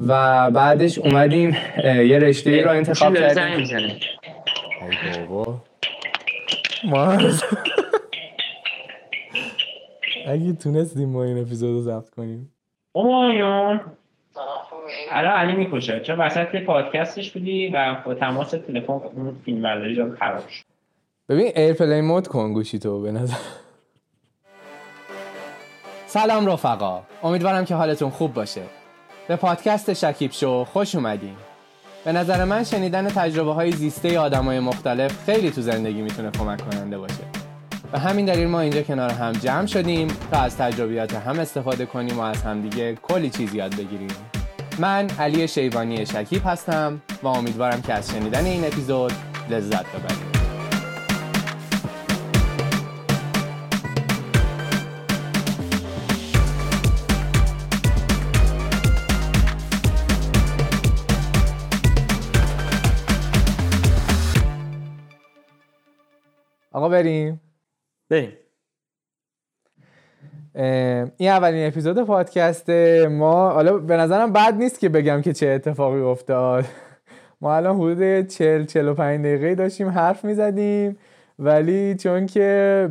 و بعدش اومدیم یه رشته ای رو انتخاب کردیم. ای بابا. ما اگه تونستیم ما این اپیزود رو ضبط کنیم. اومایون الان علی می‌کشه. چون وسط پادکستش بودی و با تماس تلفن اون فیلم برداری جا خراب شد؟ ببین ایرپلی مود کن گوشی تو به نظر. سلام رفقا. امیدوارم که حالتون خوب باشه. به پادکست شکیب شو خوش اومدین. به نظر من شنیدن تجربه های زیسته آدم های مختلف خیلی تو زندگی می‌تونه کمک کننده باشه. به همین دلیل ما اینجا کنار هم جمع شدیم تا از تجربیات هم استفاده کنیم و از همدیگه کلی چیز یاد بگیریم. من علی شیبانی شکیب هستم و امیدوارم که از شنیدن این اپیزود لذت ببرید. آقا بریم. بریم. این اولین اپیزود پادکست ما. حالا به نظرم بد نیست که بگم که چه اتفاقی افتاد. ما الان حدود 40 45 دقیقه داشتیم حرف می‌زدیم ولی چون که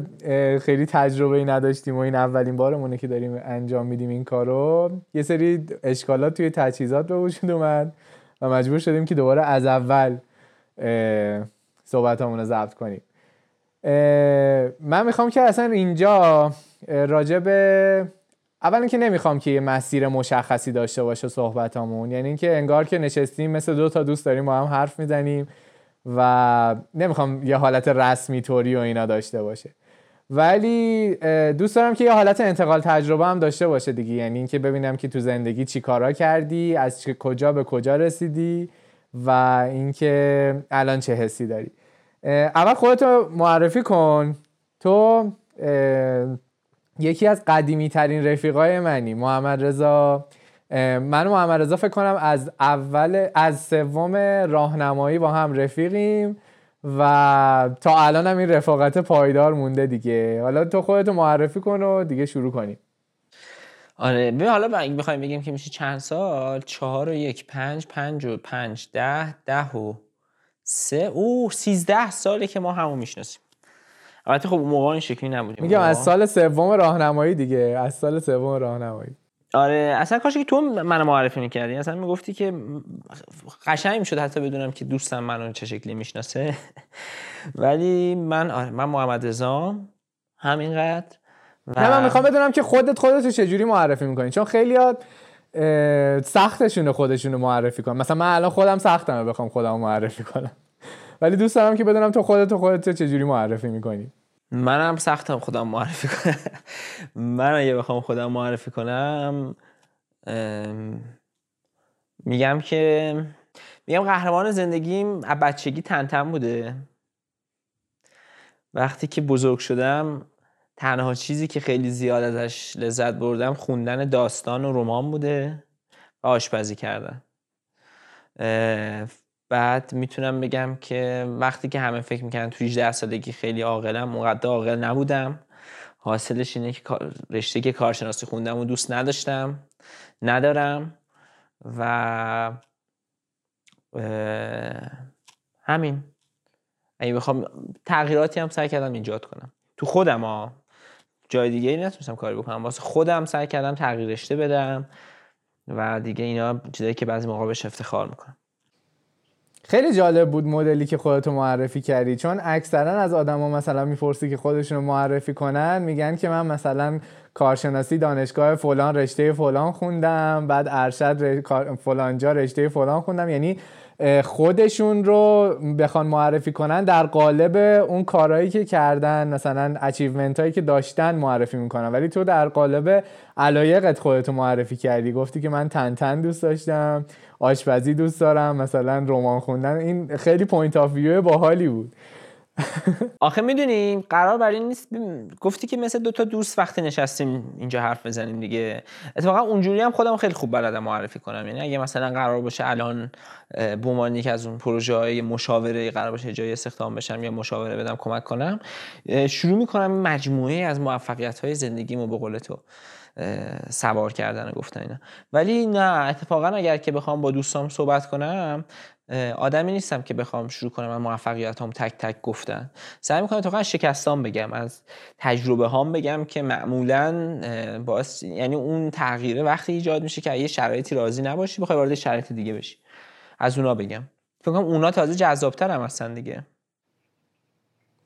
خیلی تجربه ای نداشتیم و این اولین بارمونه که داریم انجام میدیم این کارو یه سری اشکالات توی تجهیزات به وجود اومد و مجبور شدیم که دوباره از اول صحبت رو ضبط کنیم. من می‌خوام که اصلا اینجا راجع به اولا که نمی‌خوام که یه مسیر مشخصی داشته باشه صحبتامون. یعنی اینکه انگار که نشستیم مثل دو تا دوست داریم با هم حرف می‌زنیم و نمی‌خوام یه حالت رسمی طوری و اینا داشته باشه. ولی دوست دارم که یه حالت انتقال تجربه هم داشته باشه دیگه. یعنی اینکه ببینم که تو زندگی چی کارا کردی از کجا به کجا رسیدی و اینکه الان چه حسی داری. اول خودتو معرفی کن. تو یکی از قدیمی ترین رفیقای منی محمد رضا. من محمد رضا فکر کنم از اول از سوم راهنمایی با هم رفیقیم و تا الان هم این رفاقت پایدار مونده دیگه. حالا تو خودتو معرفی کن و دیگه شروع کنیم. آره ببین حالا اگه بخوایم بگیم که میشه چند سال چهار و یک پنج پنج و پنج ده ده و سه او سیزده ساله که ما همو می‌شناسیم. البته خب اون موقع این شکلی نبودیم میگم از سال سوم راهنمایی دیگه. از سال سوم راهنمایی. آره اصلا کاش که تو منو معرفی می‌کردی. اصلا می‌گفتی که قشنگ می‌شد حتی بدونم که دوستم منو چه شکلی می‌شناسه. ولی من آره من محمد رضا همینقدر. و... نه من می‌خوام بدونم که خودت خودت رو چجوری معرفی می‌کنی. چون خیلی سختشونه خودشونو معرفی کنم مثلا من الان خودم سختمه بخوام خودم معرفی کنم. ولی دوست دارم که بدونم تو خودت خودت چجوری معرفی می‌کنی. منم سختم خودم معرفی کنم. من اگه بخوام خودم معرفی کنم میگم که میگم قهرمان زندگیم از بچگی تنتن بوده. وقتی که بزرگ شدم تنها چیزی که خیلی زیاد ازش لذت بردم خوندن داستان و رمان بوده و آشپزی کردن. بعد می‌تونم بگم که وقتی که همه فکر می‌کنن تو 18 سالگی خیلی عاقلم اونقدر عاقل نبودم. حاصلش اینه که رشته که کارشناسی خوندم و دوست نداشتم ندارم و همین. اگه بخوام تغییراتی هم سعی کردم ایجاد کنم. تو خودم ها جای دیگه ای نتونستم کاری بکنم. واسه خودم سعی کردم تغییر رشته بدم و دیگه اینا چیزایی که بعضی موقع بهش افتخار می‌کنم. خیلی جالب بود مدلی که خودتو معرفی کردی. چون اکثرا از آدما مثلا می‌پرسی که خودشون رو معرفی کنن میگن که من مثلا کارشناسی دانشگاه فلان رشته فلان خوندم بعد ارشد فلانجا رشته فلان خوندم. یعنی خودشون رو بخوان معرفی کنن در قالب اون کارهایی که کردن مثلا achievement هایی که داشتن معرفی می‌کنن. ولی تو در قالب علایقت خودتو معرفی کردی. گفتی که من تن تن دوست داشتم آشپزی دوست دارم مثلا رمان خوندن. این خیلی point of view باحالی بود. آخه می‌دونیم قرار بر این نیست. گفتی که مثل دو تا دوست وقتی نشستیم اینجا حرف بزنیم دیگه. اتفاقا اونجوری هم خودم خیلی خوب بلدم معرفی کنم. یعنی اگه مثلا قرار باشه الان به که از اون پروژه های مشاوره قرار باشه جای استخدام بشم یا مشاوره بدم کمک کنم شروع می‌کنم مجموعه از موفقیت های زندگیمو به قول تو سوار کردن و گفتن اینا. ولی نه اتفاقا اگر که بخوام با دوستام صحبت کنم آدمی نیستم که بخوام شروع کنم من موفقیت هم تک تک گفتن. سعی می‌کنم تا شکستان بگم از تجربه هام بگم که معمولا باعث یعنی اون تغییره وقتی ایجاد میشه که یه شرایطی راضی نباشی بخوای وارد شرایط دیگه بشی. از اونا بگم. فکر کنم اونا تازه جذابتر هم هستن دیگه.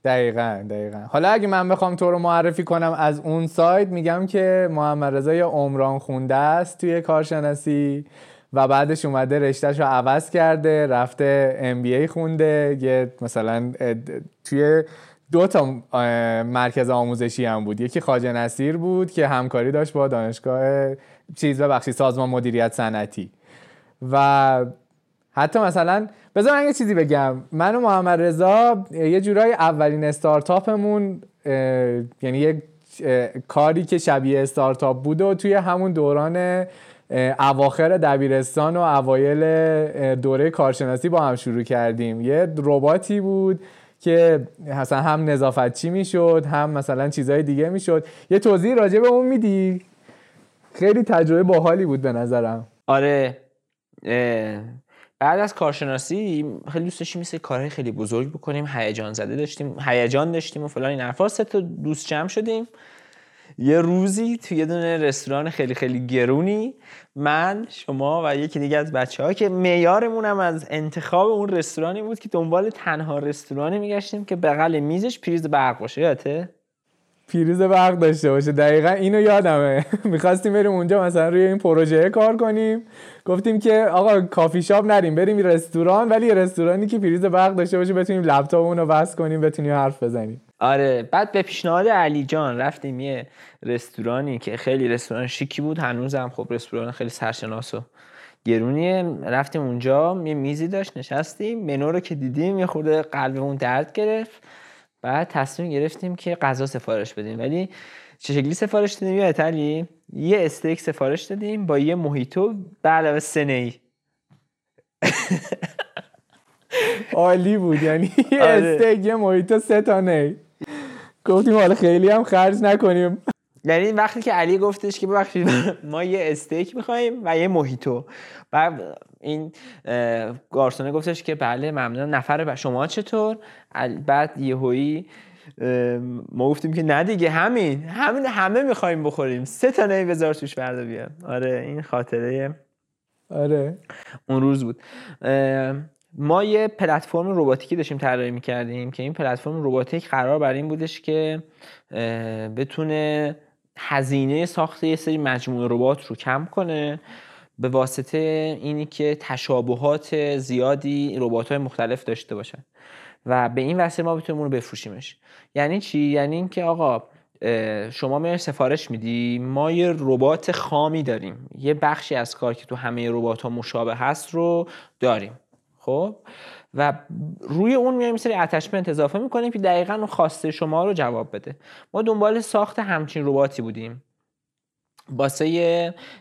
دقیقا دقیقا. حالا اگه من بخوام تو رو معرفی کنم از اون سایت میگم که محمد رضا یا عمران خونده است توی کارشناسی. و بعدش اومده رشتهش رو عوض کرده رفته ای خونده یه مثلا توی دو تا مرکز آموزشی هم بود. یکی خاجه نصیر بود که همکاری داشت با دانشگاه چیز ببخشید سازمان مدیریت صنعتی. و حتی مثلا بذار من یه چیزی بگم. من و محمد رضا یه جورای اولین استارتاپمون یعنی یه کاری که شبیه استارتاپ بود و توی همون دوران اواخر دبیرستان و اوایل دوره کارشناسی با هم شروع کردیم. یه رباتی بود که مثلا هم نظافتچی می‌شد هم مثلا چیزهای دیگه می‌شد. یه توضیح راجع به اون میدی؟ خیلی تجربه باحالی بود به نظرم. آره بعد از کارشناسی خیلی دوست داشتیم مثل کارهای خیلی بزرگ بکنیم. هیجان زده داشتیم هیجان داشتیم و فلان این حرفا. سه تا دوست جمع شدیم. یه روزی توی یه دونه رستوران خیلی خیلی گرونی من شما و یکی دیگه از بچه ها که میارمون هم از انتخاب اون رستورانی بود که دنبال تنها رستورانی میگشتیم که بغل میزش پریز برق باشه یاته پریز برق داشته باشه دقیقا اینو یادمه. می‌خواستیم بریم اونجا مثلا روی این پروژه کار کنیم. گفتیم که آقا کافی شاپ نریم بریم رستوران ولی رستورانی که پریز برق داشته باشه بتونیم لپتاپمون رو بس کنیم بتونیم حرف بزنیم. آره بعد به پیشنهاد علی جان رفتیم یه رستورانی که خیلی رستوران شیکی بود. هنوزم خب رستوران خیلی سرشناس و گرونیه. رفتیم اونجا یه میزی داشت نشستیم. منو رو که دیدیم یه خورده قلبمون درد گرفت. بعد تصمیم گرفتیم که غذا سفارش بدیم. ولی چه شکلی سفارش دادیم یا علی؟ یه استیک سفارش دادیم با یه موهیتو به علاوه سنه ای عالی بود. یعنی یه آره. استیک یه موهیتو سه تا نی گفتیم حالا خیلی هم خرج نکنیم. یعنی وقتی که علی گفتش که ببخشید ما یه استیک می‌خوایم و یه موهیتو بعد این گارسونه گفتش که بله ممنون نفر شما چطور؟ بعد یهویی ما گفتیم که نه دیگه همین همین همه می‌خوایم بخوریم. سه تا نی بذار توش بردا بیان. آره این خاطره آره. اون روز بود. ما یه پلتفرم رباتیکی داشتیم طراحی می‌کردیم که این پلتفرم رباتیک قرار بر این بودش که بتونه هزینه ساخت یه سری مجموعه ربات رو کم کنه به واسطه اینی که تشابهات زیادی ربات های مختلف داشته باشن. و به این وسیله ما بتونیم اون رو بفروشیمش. یعنی چی؟ یعنی اینکه آقا شما میای سفارش میدی ما یه ربات خامی داریم. یه بخشی از کار که تو همه ربات ها مشابه هست رو داریم. خب؟ و روی اون میایم سری اتچمنت اضافه می‌کنیم که دقیقا اون خواسته شما رو جواب بده. ما دنبال ساخت همچین رباتی بودیم. واسه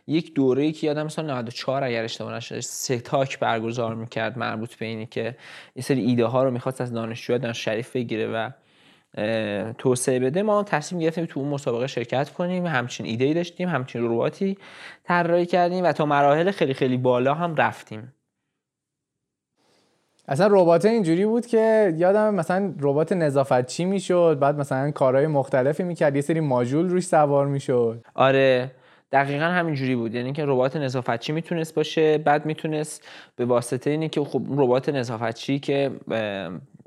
یک دوره که یادم سال 94 اگر اشتباه نشه سه تاک برگزار می‌کرد مربوط به اینی که یه سری ایده ها رو می‌خواست از دانشجوها دانش شریف بگیره و توسعه بده. ما تصمیم گرفتیم تو اون مسابقه شرکت کنیم. همچین ایده ای داشتیم همچین رباتی طراحی کردیم و تا مراحل خیلی خیلی بالا هم رفتیم. اصلا ربات اینجوری بود که یادم مثلا ربات نظافت چی می‌شد بعد مثلا کارهای مختلفی می‌کرد یه سری ماژول روش سوار می‌شد. آره دقیقا همینجوری بود. یعنی که ربات نظافتچی می‌تونست باشه بعد می‌تونست به واسطه اینه که خب ربات نظافتچی که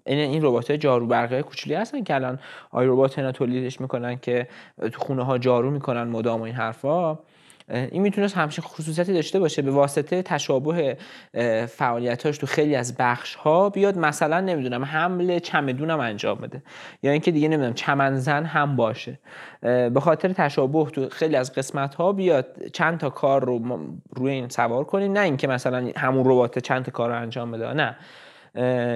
این این ربات جارو برقی کوچولی هستن که الان آی ربات تولیدش می‌کنن که تو خونه ها جارو می‌کنن مدام و این حرفا. این می‌تونست همچین خصوصیتی داشته باشه به واسطه تشابه فعالیتاش تو خیلی از بخش ها بیاد مثلا نمی‌دونم حمل چمدونم انجام بده. یا اینکه دیگه نمی‌دونم چمنزن هم باشه. به خاطر تشابه تو خیلی از قسمت ها بیاد چند تا کار رو روی این سوار کنیم. نه اینکه مثلا همون ربات چند تا کار رو انجام بده. نه.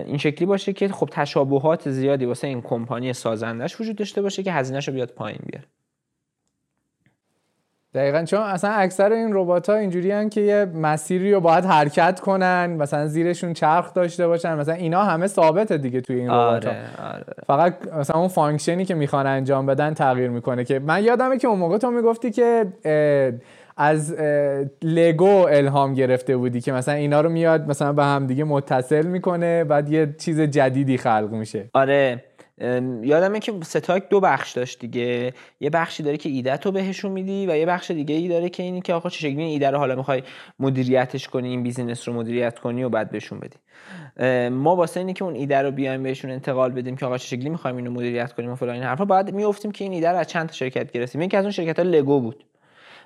این شکلی باشه که خب تشابهات زیادی واسه این کمپانی سازندش وجود داشته باشه که هزینهش رو بیاد پایین بیاره. دقیقا چون اصلا اکثر این ربات ها اینجوری که یه مسیری رو باید حرکت کنن مثلا زیرشون چرخ داشته باشن مثلا اینا همه ثابته دیگه توی این ربات ها آره آره. فقط مثلا اون function ی که می‌خوان انجام بدن تغییر می‌کنه که من یادمه که اون موقع تو می‌گفتی که از لگو الهام گرفته بودی که مثلا اینا رو میاد مثلا به هم دیگه متصل می‌کنه بعد یه چیز جدیدی خلق میشه. آره. یادمه که ستاک دو بخش داشت دیگه. یه بخشی داره که ایده تو بهشون میدی و یه بخش دیگه ای داره که اینی که آقا چه شکلی ایده رو حالا می‌خوای مدیریتش کنی این business رو مدیریت کنی و بعد بهشون بدی. ما واسه اینی که اون ایده رو بیایم بهشون انتقال بدیم که آقا چه شکلی می‌خوایم اینو مدیریت کنیم و فلان این حرفا بعد میافتیم که این ایده رو از چند تا شرکت گرفتیم. یکی از اون شرکت ها لگو بود.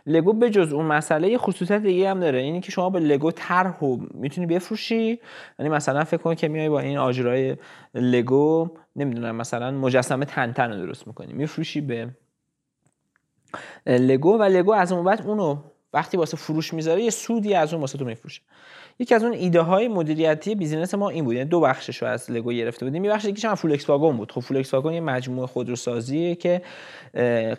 لگو به جز اون مسئله یه خصوصیت دیگه هم داره. اینی که شما به لگو طرح می‌تونی بفروشی. یعنی مثلا فکر کن که میای با این آجرای لگو نمی‌دونم مثلا مجسمه تنتن رو درست می‌کنی. میفروشی به لگو و لگو از اون بعد اونو وقتی واسه فروش می‌ذاره یه سودی از اون واسه تو میفروشه. یکی از اون ایده های مدیریتی business ما این بود. یعنی دو بخشش رو از لگو گرفته بودیم. یه بخش دیگه هم فولکس واگن بود. خب فولکس واگن یه مجموعه خودروسازیه که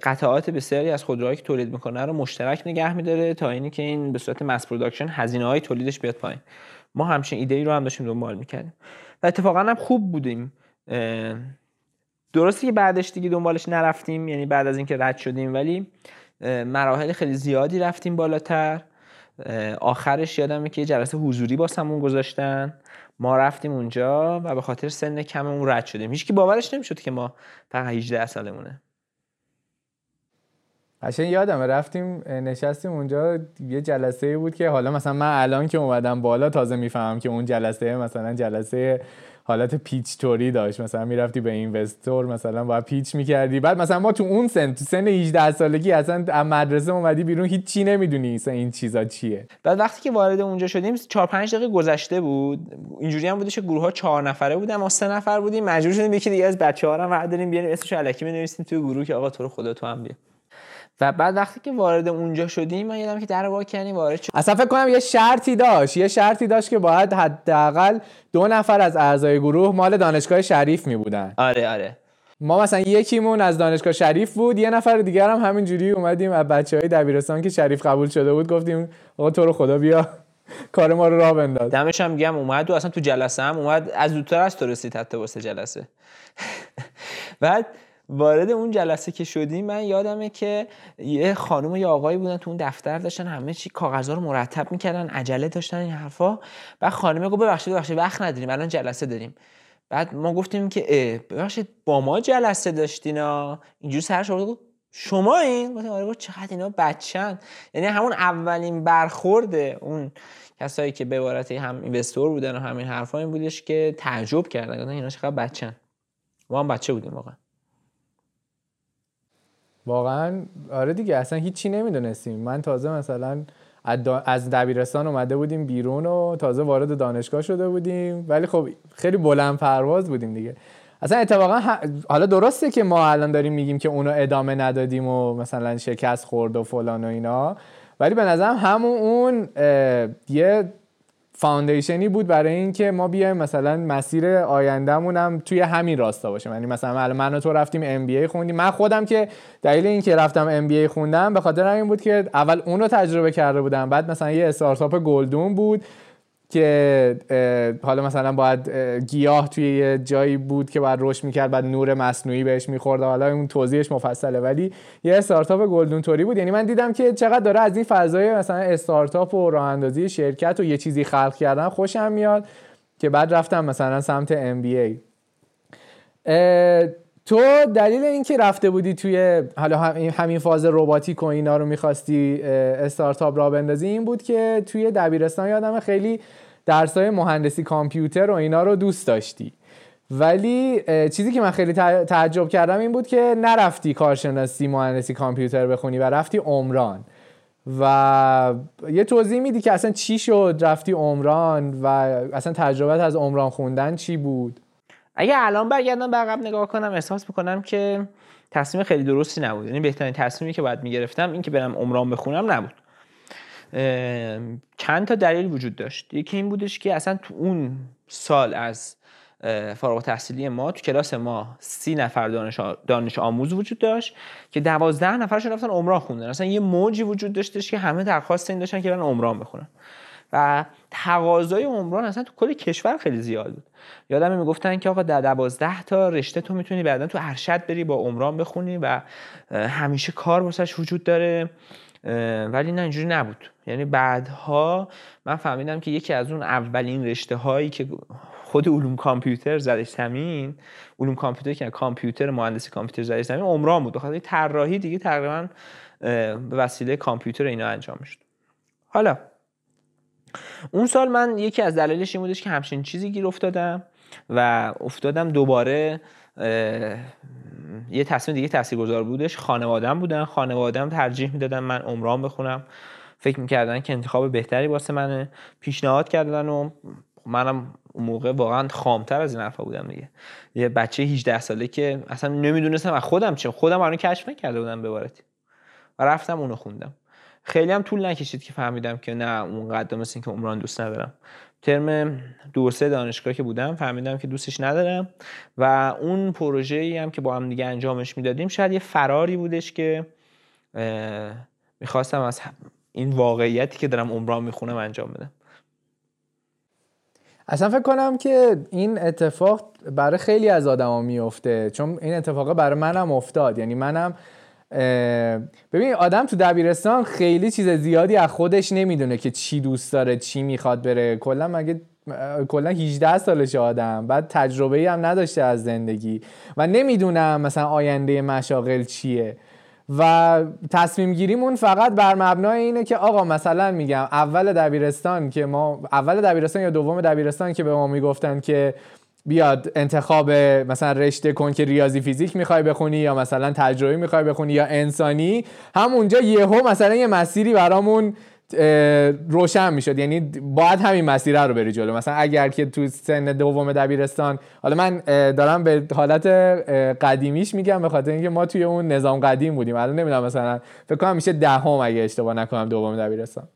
قطعات بسیاری از خودروهایی که تولید می‌کنه رو مشترک نگه میداره تا اینی که این به صورت mass production هزینه های تولیدش بیاد پایین. ما همچین ایده ای رو هم داشتیم دنبال می‌کردیم. و اتفاقا هم خوب بودیم. درسته که بعدش دیگه دنبالش نرفتیم یعنی بعد از اینکه رد شدیم ولی مراحل خیلی زیادی رفتیم بالاتر. آخرش یادمه که یه جلسه حضوری با همون گذاشتن. ما رفتیم اونجا و به خاطر سن کممون رد شدیم. هیچکی باورش نمی‌شد که ما فقط 18 سالمونه. قشنگ یادمه رفتیم نشستیم اونجا. یه جلسه بود که حالا مثلا من الان که اومدم بالا تازه می‌فهمم که اون جلسه مثلا جلسه حالت پیچ توری داشت. مثلا می‌رفتی به اینوستور مثلا باید پیچ می‌کردی. بعد مثلا ما تو اون سن تو سن 18 سالگی اصلا از مدرسه اومدی بیرون هیچ چی نمی‌دونی این چیزا چیه. بعد وقتی که وارد اونجا شدیم 4 5 دقیقه گذشته بود. اینجوری هم بودش گروه ها 4 نفره بودن ما سه نفر بودیم. مجبور شدیم یکی دیگه از بچه‌ها رو هم برداریم بیاریم اسمش الکی بنویسیم توی گروه که آقا تو رو خدا تو هم بیا. و بعد وقتی که وارد اونجا شدیم من یادم که در رو وا کردیم وارد شد. اصلا فکر کنم یه شرطی داشت. یه شرطی داشت که باید حداقل دو نفر از اعضای گروه مال دانشگاه شریف می بودن. آره آره. ما مثلا یکیمون از دانشگاه شریف بود یه نفر دیگر هم همینجوری اومدیم از بچه های دبیرستان که شریف قبول شده بود گفتیم آقا تو رو خدا بیا کار ما رو راه بنداز. دمش هم گم اومد و اصلا تو جلسه هم اومد از زودتر از تو رسید حتی واسه جلسه. بعد وارد اون جلسه که شدیم من یادمه که یه خانم و یه آقایی بودن تو اون دفتر داشتن همه چی کاغذها رو مرتب می‌کردن عجله داشتن این حرفا. بعد خانم گفت ببخشید ببخشید وقت نداریم الان جلسه داریم. بعد ما گفتیم که ببخشید با ما جلسه داشتینا اینجوری سرش آورد گفت شما این؟ گفتم آره گفت چقدر اینا بچن. یعنی همون اولین برخورد اون کسایی که به عبارت هم اینوستور بودن و همین حرفا این بودش که تعجب کردن گفتن اینا چقدر بچن. ما هم بچه بودیم واقعا. واقعا آره دیگه اصلا هیچی نمی‌دونستیم. من تازه مثلا از دبیرستان اومده بودیم بیرون و تازه وارد دانشگاه شده بودیم. ولی خب خیلی بلند پرواز بودیم دیگه. اصلا اتفاقا حالا درسته که ما الان داریم میگیم که اونو ادامه ندادیم و مثلا شکست خورد و فلان و اینا. ولی به نظرم همون اون یه foundation ی بود برای اینکه ما بیایم مثلا مسیر آیندهمون هم توی همین راستا باشه. یعنی مثلا من و تو رفتیم MBA خوندیم. من خودم که دلیل اینکه رفتم MBA خوندم به خاطر همین بود که اول اون رو تجربه کرده بودم بعد مثلا یه استارتاپ گلدون بود. که حالا مثلا باید اه، گیاه توی یه جایی بود که باید رشد می‌کرد بعد نور مصنوعی بهش می‌خورد حالا اون توضیحش مفصله. ولی یه استارتاپ گلدون توری بود. یعنی من دیدم که چقدر داره از این فضای مثلا استارتاپ و راه اندازی شرکت و یه چیزی خلق کردن خوشم میاد که بعد رفتم مثلا سمت ام بی تو دلیل اینکه رفته بودی توی حالا هم- همین فاز رباتیک و اینا رو می‌خواستی استارتاپ را بندازی این بود که توی دبیرستان یادم خیلی درسای مهندسی کامپیوتر و اینا رو دوست داشتی. ولی چیزی که من خیلی تع- تعجب کردم این بود که نرفتی کارشناسی مهندسی کامپیوتر بخونی و رفتی عمران. و یه توضیح میدی که اصلا چی شد؟ رفتی عمران و اصلا تجربت از عمران خوندن چی بود؟ اگه الان برگردم به عقب نگاه کنم احساس می‌کنم که تصمیم خیلی درستی نبود. یعنی بهترین تصمیمی که باید می‌گرفتم این که برم عمران بخونم نبود. چند تا دلیل وجود داشت. یکی این بودش که اصلا تو اون سال از فارغ تحصیلی ما تو کلاس ما سی نفر دانش, دانش آموز وجود داشت که دوازده نفرشون رفتن عمران خوندن. اصلا یه موجی وجود داشتش که همه درخواست این داشتن که برن عمران بخونن. و تقاضای عمران اصلا تو کل کشور خیلی زیاد بود. یادم می‌گفتن که آقا در دوازده تا رشته تو می‌تونی بعدا تو ارشد بری با عمران بخونی و همیشه کار واسش وجود داره. ولی نه اینجوری نبود. یعنی بعدها من فهمیدم که یکی از اون اولین رشته هایی که خود علوم کامپیوتر زدش زمین علوم کامپیوتر که کامپیوتر مهندسی کامپیوتر زدش زمین عمران بود. بخاطر طراحی دیگه تقریبا به وسیله کامپیوتر اینا انجام شد حالا اون سال من یکی از دلایلش این بودش که همچین چیزی گیر افتادم و افتادم دوباره یه تصمیم دیگه تاثیرگذار بودش. خانوادم بودن. خانوادم ترجیح می‌دادن من عمران بخونم. فکر می‌کردن که انتخاب بهتری واسه منه. پیشنهاد کردن و منم اون موقع واقعا خامتر از این حرفا بودم دیگه. یه بچه 18 ساله که اصلا نمی‌دونستم از خودم چه خودم الان کشف نکرده بودم به و رفتم اونو خوندم. خیلی هم طول نکشید که فهمیدم که نه اون قدم مثل که عمران دوست ندارم. ترم دو سه دانشگاه که بودم فهمیدم که دوستش ندارم و اون پروژه ای هم که با هم دیگه انجامش می‌دادیم شاید یه فراری بودش که می‌خواستم از این واقعیتی که دارم عمران می‌خونم انجام بدم. اصلا فکر کنم که این اتفاق برای خیلی از آدما میفته چون این اتفاق برای منم افتاد. یعنی منم ببین آدم تو دبیرستان خیلی چیز زیادی از خودش نمی‌دونه که چی دوست داره چی می‌خواد بره. کلا مگه کلا 18 سالش آدم بعد تجربه ای هم نداشته از زندگی. و نمی‌دونم مثلا آینده مشاغل چیه. و تصمیم گیریمون فقط بر مبنای اینه که آقا مثلا میگم اول دبیرستان که ما اول دبیرستان یا دوم دبیرستان که به ما می‌گفتن که بیاد انتخاب مثلا رشته کن که ریاضی فیزیک می‌خوای بخونی یا مثلا تجربی می‌خوای بخونی یا انسانی همونجا یهو مثلا یه مسیری برامون روشن می‌شد. یعنی باید همین مسیر رو بری جلو. مثلا اگر که تو سن دوم دبیرستان حالا من دارم به حالت قدیمیش میگم به خاطر اینکه ما توی اون نظام قدیم بودیم. الان نمی‌دونم مثلا فکر کنم میشه دهم اگه اشتباه نکنم دوم دبیرستان.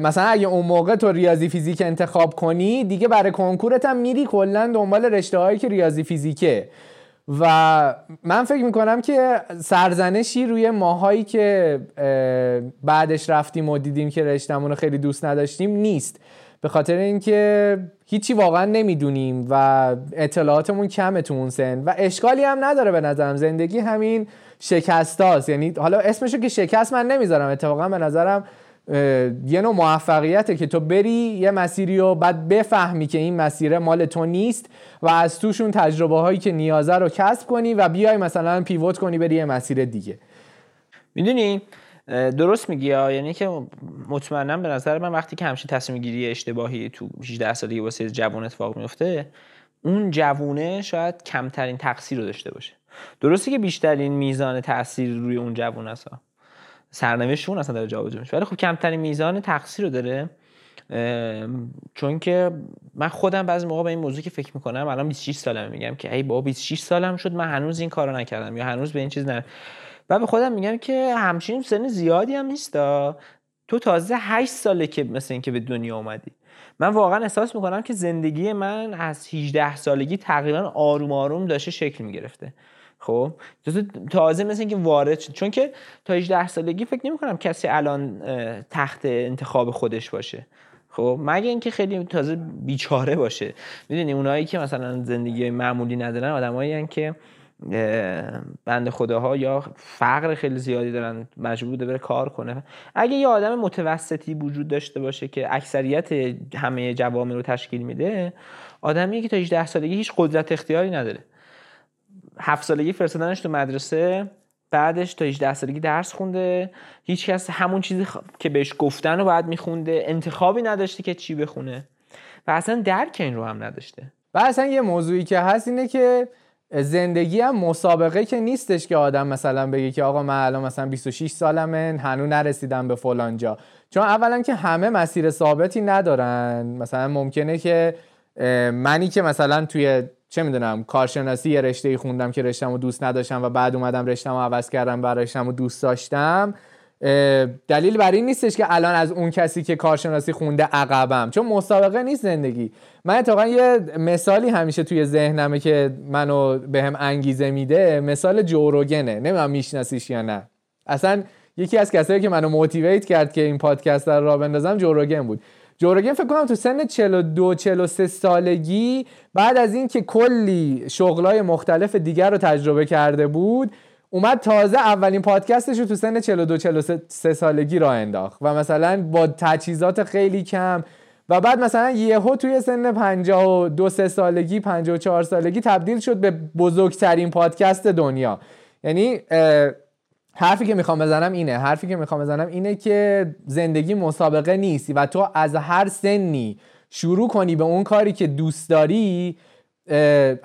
مثلا اگه اون موقع تو ریاضی فیزیک انتخاب کنی دیگه برای کنکورت هم میری کلا دنبال رشته هایی که ریاضی فیزیکه. و من فکر می‌کنم که سرزنشی روی ماهایی که بعدش رفتیم و دیدیم که رشتمون رو خیلی دوست نداشتیم نیست. به خاطر اینکه هیچی واقعا نمی‌دونیم و اطلاعاتمون کمه تو اون سن. و اشکالی هم نداره به نظرم. زندگی همین شکستاست یعنی حالا اسمشو که شکست من نمی‌ذارم. اتفاقا به نظرم یه نوع موفقیته که تو بری یه مسیری و بعد بفهمی که این مسیر مال تو نیست و از توشون تجربه هایی که نیازه رو کسب کنی و بیای مثلا پیوت کنی بری یه مسیر دیگه. می‌دونی؟ درست میگی یعنی که مطمئنم به نظر من وقتی که همچین تصمیم گیری اشتباهی تو 18 سالگی واسه جوان اتفاق میفته اون جوونه شاید کمترین تقصیر رو داشته باشه. درسته که بیشترین میزان تاثیر روی اون جوون هست سرنوشتشون اصلا داره جابجا میشه. ولی خب کمترین میزان تقصیر رو داره. چون که من خودم بعضی موقع به این موضوع که فکر می‌کنم الان 26 سالمه میگم که ای بابا 26 سالم شد من هنوز این کارو نکردم یا هنوز به این چیز نه و به خودم میگم که همچین سن زیادی هم نیست تو تازه 8 ساله که مثل اینکه به دنیا اومدی. من واقعا احساس می‌کنم که زندگی من از 18 سالگی تقریبا آروم آروم داشته شکل می‌گرفته. خب؟ تازه مثل اینکه وارد شد. چون که تا 18 سالگی فکر نمی کنم کسی الان تحت انتخاب خودش باشه. خب؟ مگه اینکه خیلی تازه بیچاره باشه. می‌دونی اونایی که مثلا زندگی معمولی ندارن آدمایی که بند خداها یا فقر خیلی زیادی دارن مجبور بوده بره کار کنه. اگه یه آدم متوسطی وجود داشته باشه که اکثریت همه جوامع رو تشکیل میده آدمی که تا 18 سالگی هیچ قدرت اختیاری نداره. هفت سالگی فرستادنش تو مدرسه بعدش تا 18 سالگی درس خونده. هیچکس همون چیزی که بهش گفتن رو باید میخونده. انتخابی نداشته که چی بخونه. و اصلا درک این رو هم نداشته. و اصلا یه موضوعی که هست اینه که زندگی هم مسابقه که نیستش که آدم مثلا بگه که آقا من الان مثلا 26 سالمه هنوز نرسیدم به فلان جا. چون اولا که همه مسیر ثابتی ندارن. مثلا ممکنه که منی که مثلا توی چه می‌دونم کارشناسی یه رشته خوندم که رشتم رو دوست نداشتم و بعد اومدم رشتم رو عوض کردم و رشتم رو دوست داشتم دلیل بر این نیستش که الان از اون کسی که کارشناسی خونده عقبم چون مسابقه نیست زندگی. من اتفاقا یه مثالی همیشه توی ذهنمه که منو به هم انگیزه میده مثال جوروگنه نمی‌دونم میشناسیش یا نه. اصلا یکی از کسایی که منو موتیویت کرد که این پادکست رو را بندازم جوروگن بود. جوروگن فکر کنم تو سن 42 43 سالگی بعد از اینکه کلی شغلای مختلف دیگر رو تجربه کرده بود اومد تازه اولین پادکستش رو تو سن 42 43 سالگی را انداخت و مثلا با تجهیزات خیلی کم و بعد مثلا یهو توی سن 52 3 سالگی 54 سالگی تبدیل شد به بزرگترین پادکست دنیا. یعنی حرفی که می‌خوام بزنم اینه حرفی که می‌خوام بزنم اینه که زندگی مسابقه نیست و تو از هر سنی شروع کنی به اون کاری که دوست داری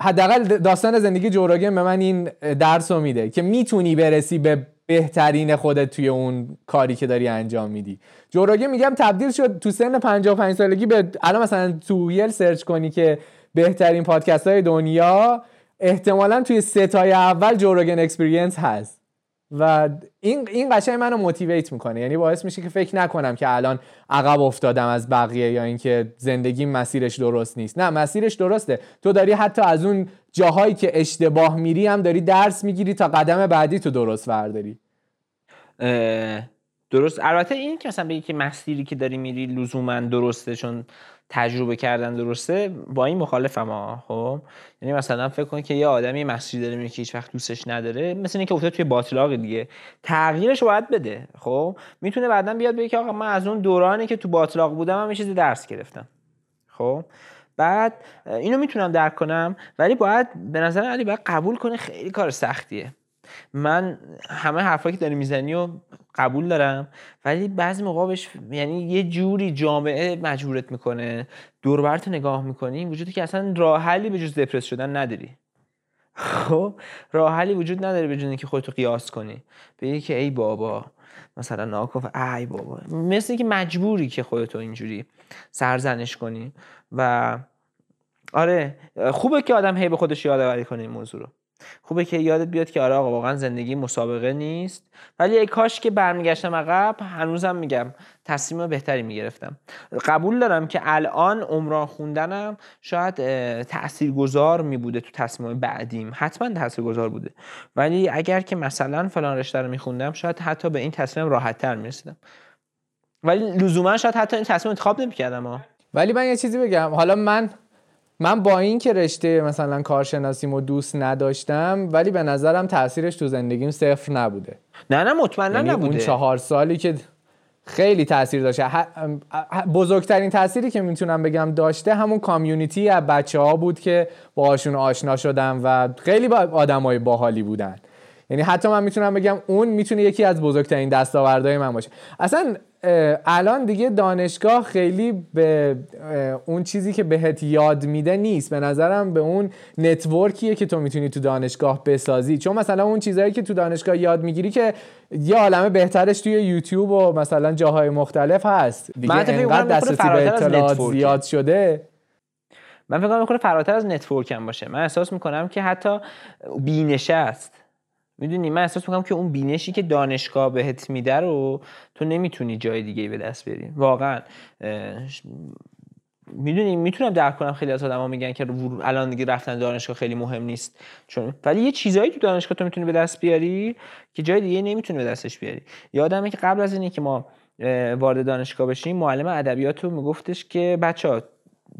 حداقل داستان زندگی جوراگن به من این درس رو میده که می‌تونی برسی به بهترین خودت توی اون کاری که داری انجام میدی. جو روگن میگم تبدیل شد تو سن 55 سالگی به الان مثلا تو گوگل search کنی که بهترین پادکست های دنیا احتمالا توی ستای اول Joe Rogan Experience هست. و این این قشنگ منو motivate می‌کنه. یعنی باعث میشه که فکر نکنم که الان عقب افتادم از بقیه یا اینکه زندگی مسیرش درست نیست. نه مسیرش درسته. تو داری حتی از اون جاهایی که اشتباه میری هم داری درس می‌گیری تا قدم بعدی تو درست ورداری. درست. البته این که مثلا بگی که مسیری که داری میری لزوما درسته چون تجربه کردن درسته با این مخالفم ها خب؟ یعنی مثلا فکر کن که یه آدمی مسیری داره میره که هیچ وقت دوستش نداره مثل اینکه افتاد توی باطلاق دیگه. تغییرش باید بده خب؟ می‌تونه بعدا بیاد بگه که آقا من از اون دورانی که تو باطلاق بودم هم یه چیزی درس گرفتم. خب؟ بعد اینو می‌تونم درک کنم ولی باید به نظر علی باید قبول کنه خیلی کار سختیه. من همه حرفایی که داری می‌زنی و قبول دارم ولی بعضی موقع بهش یعنی یه جوری جامعه مجبورت می‌کنه دوربرت نگاه می‌کنی وجودی که اصلا راه حلی به جز دپرس شدن نداری. خب راه حلی وجود نداره به جز که خودتو قیاس کنی. بگی که ای بابا مثلا ناکاف ای بابا. مثل که مجبوری که خودتو اینجوری سرزنش کنی و آره خوبه که آدم هی به خودش یادآوری کنه این موضوع رو. خوبه که یادت بیاد که آره آقا واقعا زندگی مسابقه نیست. ولی ای کاش که برمیگشتم عقب هنوزم میگم تصمیم بهتری می‌گرفتم. قبول دارم که الان عمران خوندنم شاید تاثیرگذار میبوده تو تصمیم بعدیم. حتما تاثیرگذار بوده. ولی اگر که مثلا فلان رشته رو میخوندم شاید حتی به این تصمیم راحت تر می‌رسیدم. ولی لزوما شاید حتی این تصمیم انتخاب نمی‌کردم ولی من یه چیزی بگم. حالا من من با این که رشته مثلا کارشناسیمو دوست نداشتم ولی به نظرم تاثیرش تو زندگیم صفر نبوده. نه نه مطمئنا یعنی نبوده. اون چهار سالی که خیلی تاثیر داشته. بزرگترین تأثیری که می‌تونم بگم داشته همون کامیونیتی از بچه ها بود که باهاشون آشنا شدم و خیلی با آدمای باحالی بودن. یعنی حتی من می‌تونم بگم اون می‌تونه یکی از بزرگترین دستاوردهای من باشه. اصلا الان دیگه دانشگاه خیلی به اون چیزی که بهت یاد میده نیست. به نظرم به اون نتورکیه که تو می‌تونی تو دانشگاه بسازی. چون مثلا اون چیزهایی که تو دانشگاه یاد می‌گیری که یه عالمه بهترش توی یوتیوب و مثلا جاهای مختلف هست. دیگه انقدر دسترسی به اطلاعات زیاد شده. من فکر کنم فراتر از نتورکم باشه. من احساس می‌کنم که حتی بینشه است. می‌دونی من احساس می‌کنم که اون بینشی که دانشگاه بهت میده رو تو نمی‌تونی جای دیگه به دست بیاری. واقعا می‌دونی می‌تونم درک کنم خیلی از آدما میگن که الان دیگه رفتن دانشگاه خیلی مهم نیست. چون ولی یه چیزایی تو دانشگاه تو می‌تونی به دست بیاری که جای دیگه نمی‌تونی به دستش بیاری. یادمه که قبل از اینی که ما وارد دانشگاه بشیم معلم ادبیات رو میگفتش که بچه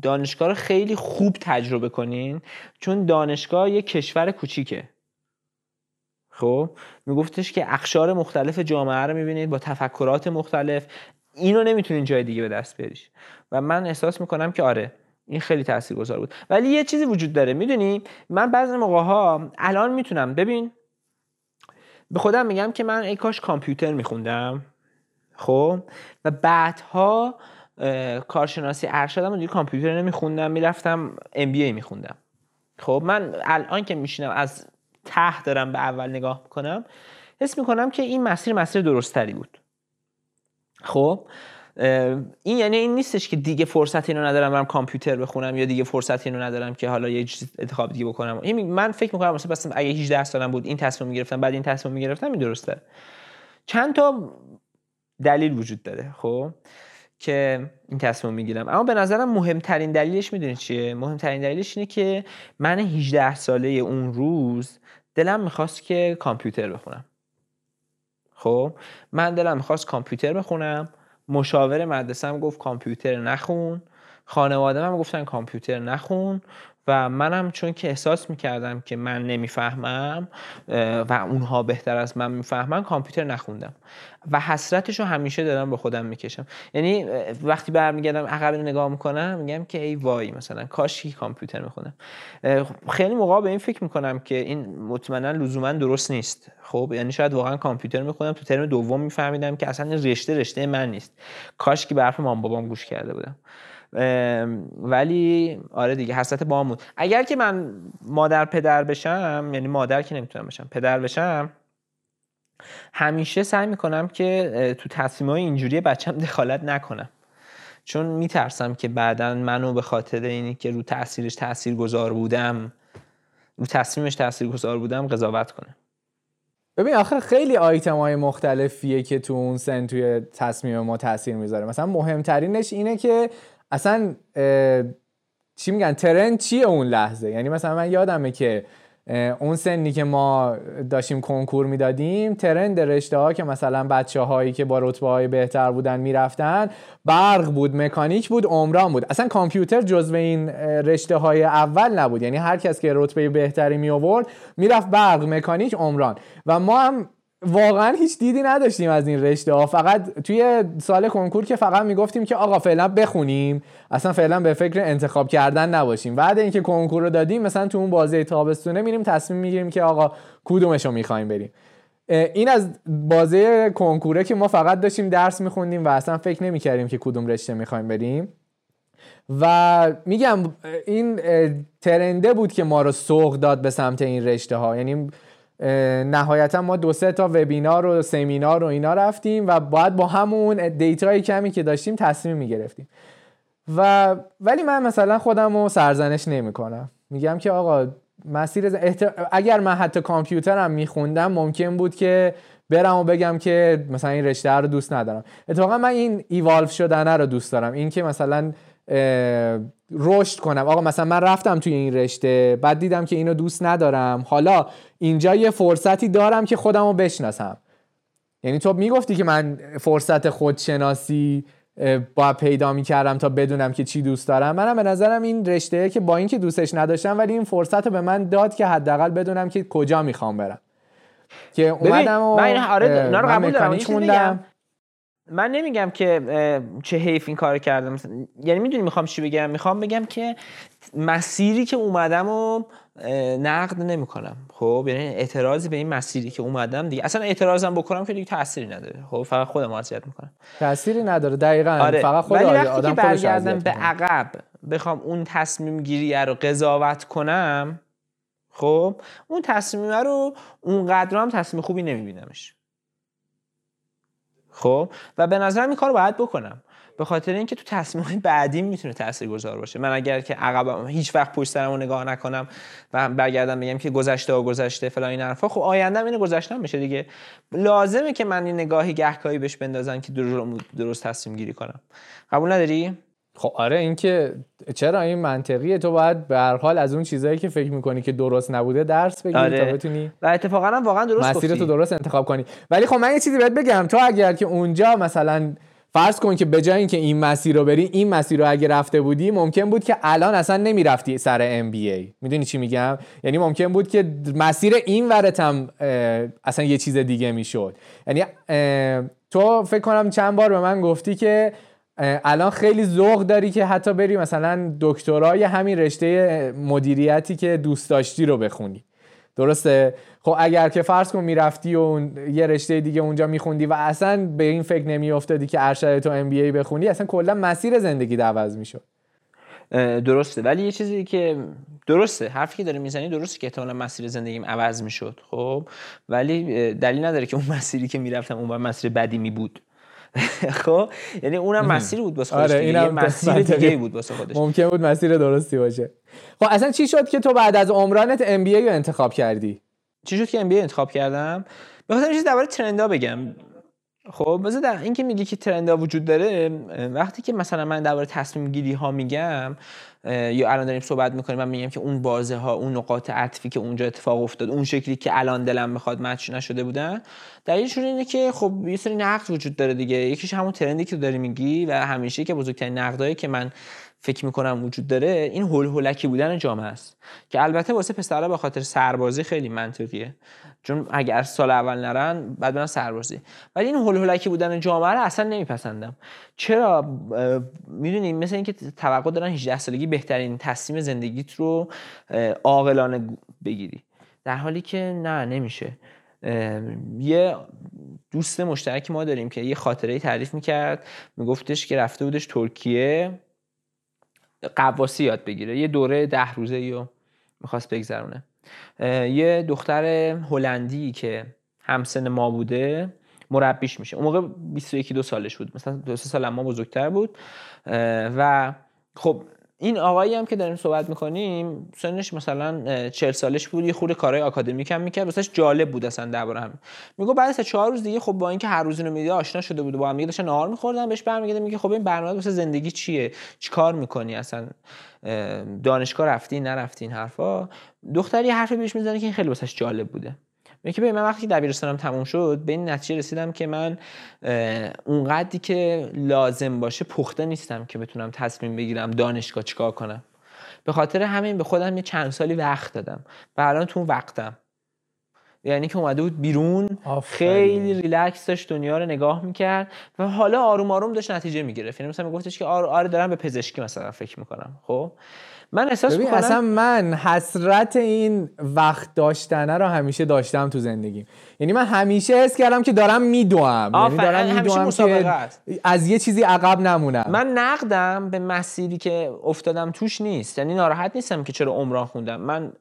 دانشگاه رو خیلی خوب تجربه کنین چون دانشگاه یه کشور کوچیکه. خب؟ میگفتش که اخشار مختلف جامعه رو می‌بینید با تفکرات مختلف. اینو نمی‌تونین جای دیگه به دست بیاریش و من احساس می‌کنم که آره این خیلی تاثیرگذار بود. ولی یه چیزی وجود داره. می‌دونی؟ من بعضی موقع ها الان می‌تونم. ببین به خودم میگم که من ای کاش کامپیوتر میخوندم. خب؟ و بعدها کارشناسی ارشدم و کامپیوتر نمیخوندم. می‌رفتم ام بی ای میخوندم. خب؟ من الان که میشینم از ته دارم به اول نگاه می‌کنم. حس می‌کنم که این مسیر مسیر درستری بود. خب این یعنی این نیستش که دیگه فرصت اینو ندارم برم کامپیوتر بخونم یا دیگه فرصت اینو ندارم که حالا یه چیز انتخاب دیگه بکنم. این من فکر می‌کنم مثلا بس اگه 18 سالم بود این تصمیم می‌گرفتم بعد این تصمیم می‌گرفتم این درسته. چند تا دلیل وجود داره خب که این تصمیم می‌گیرم. اما به نظرم مهمترین دلیلش می‌دونی چیه؟ مهمترین دلیلش اینه که من 18 ساله اون روز دلم می‌خواست که کامپیوتر بخونم. خب من دلم می‌خواست کامپیوتر بخونم. مشاور مدرسه گفت کامپیوتر نخون. خانواده هم گفتن کامپیوتر نخون. و منم چون که احساس می‌کردم که من نمی‌فهمم و اونها بهتر از من می‌فهمن کامپیوتر نخوندم. و حسرتش رو همیشه دارم به خودم می‌کشم. یعنی وقتی برمیگردم عقب نگاه می‌کنم میگم که ای وای مثلا کاش کامپیوتر می‌خونم. خیلی موقع به این فکر می‌کنم که این مطمئنا لزوما درست نیست. خب یعنی شاید واقعا کامپیوتر می‌خونم تو ترم دوم میفهمیدم که اصلا رشته رشته من نیست. کاش که به حرف مام بابام گوش کرده بودم. ولی آره دیگه حسرت بامون اگر که من مادر پدر بشم یعنی مادر که نمی‌تونم بشم پدر بشم همیشه سعی می‌کنم که تو تصمیم های اینجوری بچم دخالت نکنم. چون میترسم که بعدا منو به خاطر اینی که رو تاثیرش تاثیر گذار بودم رو تصمیمش تاثیر گذار بودم قضاوت کنه ببین آخه خیلی آیتم های مختلفیه که تو اون سن توی تصمیم ما تاثیر می‌ذاره. مثلا مهمترینش اینه که اصلا چی میگن ترند چیه اون لحظه؟ یعنی مثلا من یادمه که اون سنی که ما داشتیم کنکور می‌دادیم ترند رشته ها که مثلا بچه هایی که با رتبه های بهتر بودن می‌رفتن برق بود مکانیک بود عمران بود. اصلا کامپیوتر جزو این رشته های اول نبود. یعنی هر کس که رتبه بهتری می آورد می‌رفت برق مکانیک عمران. و ما هم واقعا هیچ دیدی نداشتیم از این رشته ها. فقط توی سال کنکور که فقط می‌گفتیم که آقا فعلا بخونیم اصلا فعلا به فکر انتخاب کردن نباشیم. بعد اینکه کنکور رو دادیم مثلا تو اون بازه تابستونه میریم تصمیم می‌گیریم که آقا کدومش رو می‌خوایم بریم. این از بازه کنکوره که ما فقط داشتیم درس میخوندیم و اصلا فکر نمی‌کردیم که کدوم رشته می‌خوایم بریم. و میگم این ترنده بود که ما رو سوق داد به سمت این رشته ها. یعنی نهایتا ما دو سه تا وبینار و سمینار و اینا رفتیم و باید با همون دیتای کمی که داشتیم تصمیم می‌گرفتیم. و ولی من مثلا خودم رو سرزنش نمی کنم میگم که آقا مسیر اگر من حتی کامپیوترم میخوندم ممکن بود که برم و بگم که مثلا این رشته رو دوست ندارم. اتفاقا من این ایوالف شدنه رو دوست دارم. این که مثلا رشد کنم. آقا مثلا من رفتم توی این رشته بعد دیدم که اینو دوست ندارم. حالا اینجا یه فرصتی دارم که خودم رو بشناسم. یعنی تو می‌گفتی که من فرصت خودشناسی باید پیدا می‌کردم تا بدونم که چی دوست دارم. منم به نظرم این رشته که با اینکه دوستش نداشتم ولی این فرصت رو به من داد که حداقل بدونم که کجا می‌خوام برم. که اومدم و من آره قبول دارم. من نمیگم که چه حیف این کار کردم یعنی می‌دونی می‌خوام چی بگم؟ می‌خوام بگم که مسیری که اومدم و نقد نمی‌کنم. خب یعنی اعتراضی به این مسیری که اومدم دیگه. اصلا اعتراضم بکنم که دیگه تأثیری نداره. خب فقط خودم اذیت می‌کنم. تأثیری نداره. دقیقاً. آره. فقط خود ولی وقتی آدم که برگردم به عقب بخوام اون تصمیم گیری رو قضاوت کنم خب اون تصمیم رو اونقدر هم تصمیم خوبی نمیبینمش. خب؟ و به نظرم این کار باید بکنم. به خاطر اینکه تو تصمیم بعدی می‌تونه تاثیرگذار باشه. من اگر که عقب هیچ وقت پشت سرم رو نگاه نکنم و برگردم بگم که گذشته و گذشته فلان این حرفا خب آینده اینو گذشتم میشه دیگه. لازمه که من این نگاهی گهگاهی بهش بندازم که درست تصمیم گیری کنم. قبول نداری؟ خب آره اینکه چرا این منطقیه؟ تو باید به هر حال از اون چیزایی که فکر می‌کنی که درست نبوده درس بگیری آره. تا بتونی و اتفاقا هم واقعا درست مسیر تو درست انتخاب کنی. ولی خب من یه چیزی بهت بگم. تو اگر که اونجا مثلا فرض کن که به جای اینکه این مسیر رو بری این مسیر رو اگه رفته بودی ممکن بود که الان اصلا نمی‌رفتی سر ام بی ای می‌دونی چی میگم؟ یعنی ممکن بود که مسیر این ورت هم اصلا یه چیز دیگه می‌شد. یعنی تو فکر کنم چند بار به من گفتی که الان خیلی ذوق داری که حتی بری مثلا دکترای همین رشته مدیریتی که دوست داشتی رو بخونی. درسته؟ خب اگر که فرض کن می‌رفتی و یه رشته دیگه اونجا میخوندی و اصلا به این فکر نمیافتادی که ارشد تو ام بی ای بخونی اصلا کلا مسیر زندگی عوض می‌شد. درسته. ولی یه چیزی که درسته. حرفی که داره می‌زنی درسته که احتمالا مسیر زندگیم عوض می‌شد خب؟ ولی دلیل نداره که اون مسیری که می‌رفتم اون مسیر بدی می بود خب؟ یعنی اونم مسیر بود واسه خودش آره دیگه. مسیر دیگه بود واسه خودش. ممکن بود مسیر درستی باشه. خب اصلا چی شد که تو بعد از عمرانت ام بی ای رو انتخاب کردی؟ چی شد که ام بی ای انتخاب کردم؟ خاطر چیز درباره ترندا بگم. خب بذار در این که میگی که ترند ها وجود داره وقتی که مثلا من درباره تصمیم گیری ها میگم یا الان داریم صحبت می‌کنیم من میگم که اون بازه ها اون نقاط عطفی که اونجا اتفاق افتاد اون شکلی که الان دلم می‌خواد مچ نشده بودن دلیلش اینه که خب یه سری نقد وجود داره دیگه. یکیش همون ترندی که داری میگی و همیشه که بزرگترین نقدایی که من فکر می‌کنم وجود داره این هول هولکی بودن جامعه است که البته واسه پسرا به خاطر سربازی خیلی منطقیه. چون اگر سال اول نرن بعد برن سربازی. ولی این هول هولکی بودن جامعه رو اصلا نمیپسندم. چرا؟ می‌دونی مثل اینکه توقع دارن 18 سالگی بهترین تصمیم زندگیت رو عاقلانه بگیری. در حالی که نه نمیشه. یه دوست مشترک ما داریم که یه خاطره تعریف می‌کرد. میگفتش که رفته بودش ترکیه. قواسی یاد بگیره. یه دوره ده روزه رو می‌خواست بگذرونه. یه دختر هلندی که همسن ما بوده مربیش میشه. اون موقع 21 دو سالش بود. مثلا دو سه سال ما بزرگتر بود. و خب این آقایی هم که داریم صحبت می‌کنیم سنش مثلا 40 سالش بود یه خورده کارهای آکادمیک هم می‌کرد واسش جالب بود اصلا درباره هم میگه بعد از چهار روز دیگه خب با اینکه هر روز اینو آشنا شده بود با هم دیگه داشتن نهار میخوردن بهش برمیگرده میگه خب این برنامه واسه زندگی چیه؟ چیکار می‌کنی اصلا؟ دانشگاه رفتی نرفتی این حرفا. دختری حرفی بهش می‌زنه که این خیلی واسش جالب بوده. میگه به من وقتی دبیرستانم تموم شد به این نتیجه رسیدم که من اونقدری که لازم باشه پخته نیستم که بتونم تصمیم بگیرم دانشگاه چیکار کنم. به خاطر همین به خودم یه چند سالی وقت دادم. و الان تو وقتم. یعنی که اومده بود بیرون خیلی ریلکس داشت دنیا رو نگاه می‌کرد. و حالا آروم آروم داشت نتیجه می‌گرفت. یعنی مثلا میگفتش که آره, آره دارم به پزشکی مثلا فکر می‌کنم. خب؟ من احساس می‌کنم اصلا من حسرت این وقت داشتنه رو همیشه داشتم تو زندگیم. یعنی من همیشه حس کردم که دارم میدوم. یعنی دارم میدوم که از یه چیزی عقب نمونم. من نقدم به مسیری که افتادم توش نیست. یعنی ناراحت نیستم که چرا عمران خوندم. من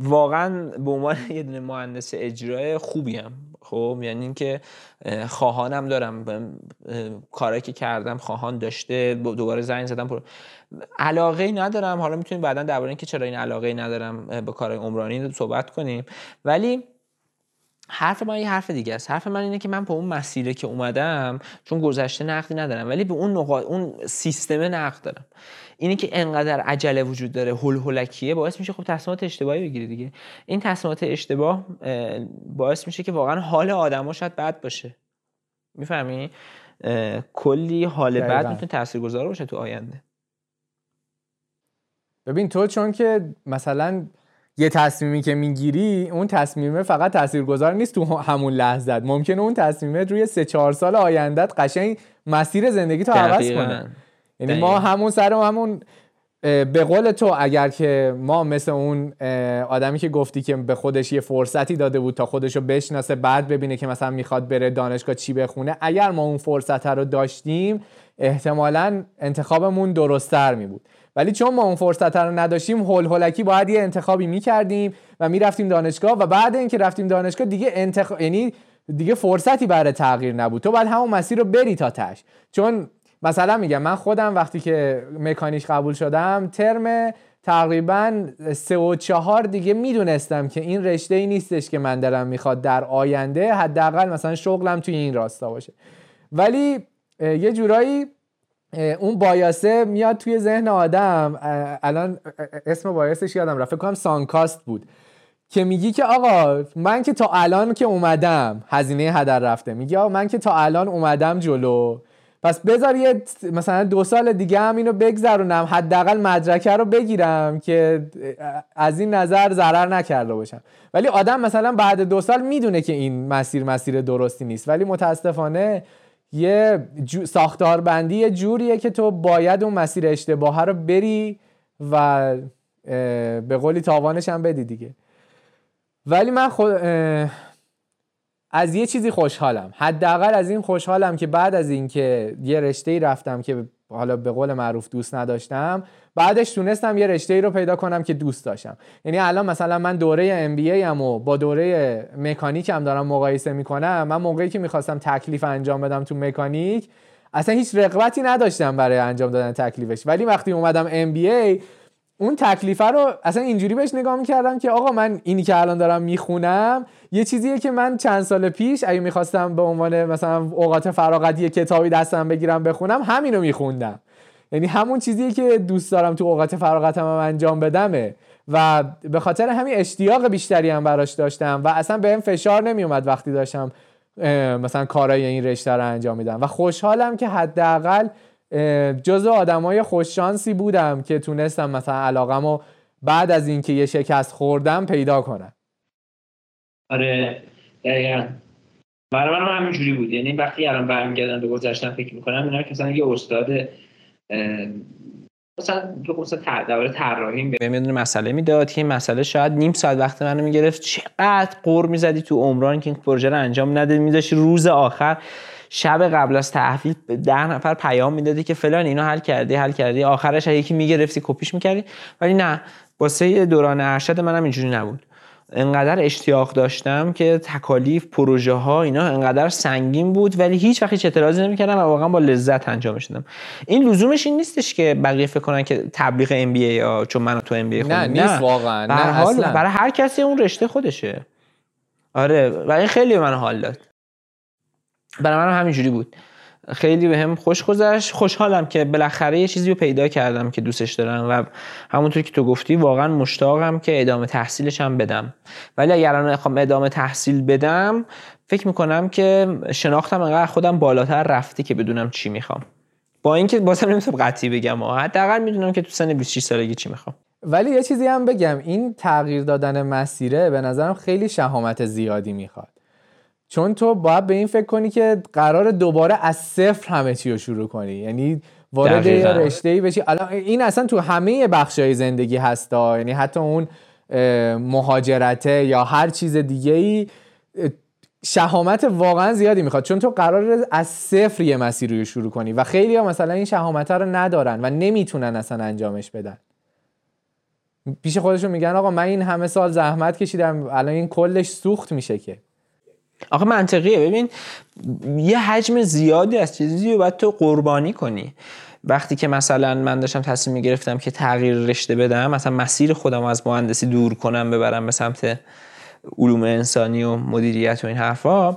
واقعا به عنوان یه دونه مهندس اجرای خوبیم. خب یعنی اینکه خواهانم دارم. کاری که کردم خواهان داشته. دوباره زنگ زدم. پر... علاقه ای ندارم. حالا می‌تونیم بعدا درباره اینکه چرا این علاقه ای ندارم به کار عمرانی صحبت کنیم. ولی حرف من یه حرف دیگه است. حرف من اینه که من به اون مسیره که اومدم چون گذشته نقدی ندارم ولی به اون نقاط اون سیستم نقد دارم. اینی که انقدر عجله وجود داره هول هولکیه باعث میشه خب تصمیمات اشتباهی بگیری دیگه. این تصمیمات اشتباه باعث میشه که واقعا حال آدما شاید بد باشه. می‌فهمی؟ کلی حال بد می‌تونه تاثیرگذار باشه تو آینده. ببین تو چون که مثلا یه تصمیمی که می‌گیری اون تصمیمه فقط تاثیرگذار نیست تو همون لحظه ممکنه اون تصمیمه روی سه چهار سال آیندت قشنگ مسیر زندگی تو عوض کنه. یعنی ما همون سر همون به قول تو اگر که ما مثل اون آدمی که گفتی که به خودش یه فرصتی داده بود تا خودشو بشناسه بعد ببینه که مثلا می‌خواد بره دانشگاه چی بخونه اگر ما اون فرصت رو داشتیم احتمالا انتخابمون درستتر می بود ولی چون ما اون فرصت رو نداشتیم هول هولکی باید یه انتخابی می‌کردیم و می‌رفتیم دانشگاه و بعد اینکه رفتیم دانشگاه دیگه انتخاب یعنی دیگه فرصتی برای تغییر نبود. تو باید همون مسیر رو بری تا تش. چون مثلا میگم من خودم وقتی که مکانیک قبول شدم ترم تقریبا سه و چهار دیگه می‌دونستم که این رشته ای نیستش که من دارم می‌خواد در آینده حداقل مثلا شغلم توی این راستا باشه. ولی یه جورایی اون بایاسه میاد توی ذهن آدم. الان اسم بایاسش یادم رفت. کنم سانکاست بود. که میگی که آقا من که تا الان که اومدم هزینه هدر رفته. میگی آقا من که تا الان اومدم جلو. پس بذار یه مثلا دو سال دیگه هم اینو بگذرونم حداقل مدرکه رو بگیرم که از این نظر ضرر نکرده باشم. ولی آدم مثلا بعد دو سال می‌دونه که این مسیر مسیر درستی نیست. ولی متاسفانه یه ساختاربندی یه جوریه که تو باید اون مسیر اشتباه رو بری و به قولی تاوانش هم بدی دیگه. ولی من خود از یه چیزی خوشحالم. حداقل از این خوشحالم که بعد از اینکه یه رشته ای رفتم که حالا به قول معروف دوست نداشتم. بعدش تونستم یه رشته ای رو پیدا کنم که دوست داشتم. یعنی الان مثلا من دوره ام بی و با دوره مکانیک هم دارم مقایسه می‌کنم من موقعی که می‌خواستم تکلیف انجام بدم تو مکانیک اصلا هیچ رغبتی نداشتم برای انجام دادن تکلیفش. ولی وقتی اومدم ام بی اون تکلیفه رو اصلا اینجوری بهش نگاه می‌کردم که آقا من اینی که الان دارم می‌خونم یه چیزیه که من چند سال پیش اگه می‌خواستم به عنوان مثلا اوقات فراغت یه کتابی دستم بگیرم بخونم همینو میخوندم. یعنی همون چیزیه که دوست دارم تو اوقات فراغتم انجام بدمه. و به خاطر همین اشتیاق بیشتری هم براش داشتم و اصلا بهم فشار نمیومد وقتی داشتم مثلا کارای این رشته رو انجام میدم و خوشحالم که حداقل جزو آدمای خوششانسی بودم که تونستم مثلا علاقمو بعد از اینکه یه شکست خوردم پیدا کنم. آره دقیقا. برای من همینجوری بود. یعنی وقتی الان برمیگردم به گذشتم فکر می‌کنم اینا که مثلا یه استاد مثلا تو مثلا دوره طراحی به می‌دونه مسئله می‌داد که این مسئله شاید نیم ساعت وقت منو می‌گرفت. چقدر قور می‌زدی تو عمران که این پروژه رو انجام نده میذاشی روز آخر شب قبل از تحویل ده نفر پیام می‌دادی که فلان اینو حل کردی حل کردی. آخرش یکی می‌گرفتی کپیش می‌کردی. ولی نه واسه دوران ارشد منم اینجوری نبود. انقدر اشتیاق داشتم که تکالیف پروژه ها اینا انقدر سنگین بود ولی هیچ وقت هیچ اعتراضی نمی‌کردم و واقعا با لذت انجامش دادم این لزومش این نیستش که بقیه فکر کنن که تبلیغ ام بی ای چون من تو ام بی ای نه نیست واقعا. نه برای هر کسی اون رشته خودشه. آره و این خیلی به من حال داد. برای من همینجوری بود. خیلی به هم خوش گذشت. خوشحالم که بالاخره یه چیزی رو پیدا کردم که دوستش دارم و همونطور که تو گفتی واقعا مشتاقم که ادامه تحصیلش هم بدم. ولی اگر الان بخوام ادامه تحصیل بدم فکر می‌کنم که شناختم انقدر خودم بالاتر رفته که بدونم چی می‌خوام. با اینکه بازم نمی‌تونم قطعی بگم حداقل می‌دونم که تو سن 26 سالگی چی می‌خوام. ولی یه چیزی هم بگم این تغییر دادن مسیره به نظرم خیلی شهامت زیادی می‌خواد. چون تو باید به این فکر کنی که قرار دوباره از صفر همه چی رو شروع کنی. یعنی وارد رشته ای بشی. این اصلا تو همه بخشای زندگی هستا. یعنی حتی اون مهاجرته یا هر چیز دیگه ای شهامت واقعا زیادی می‌خواد. چون تو قرار از صفر یه مسیر رو شروع کنی و خیلی ها مثلا این شهامت رو ندارن و نمی‌تونن اصلا انجامش بدن. پیش خودشون میگن آقا من این همه سال زحمت کشیدم الان این کلش سوخت میشه که. آخه منطقیه. ببین یه حجم زیادی از چیزی رو باید تو قربانی کنی. وقتی که مثلا من داشتم تصمیم گرفتم که تغییر رشته بدم مثلا مسیر خودم از مهندسی دور کنم ببرم به سمت علوم انسانی و مدیریت و این حرفا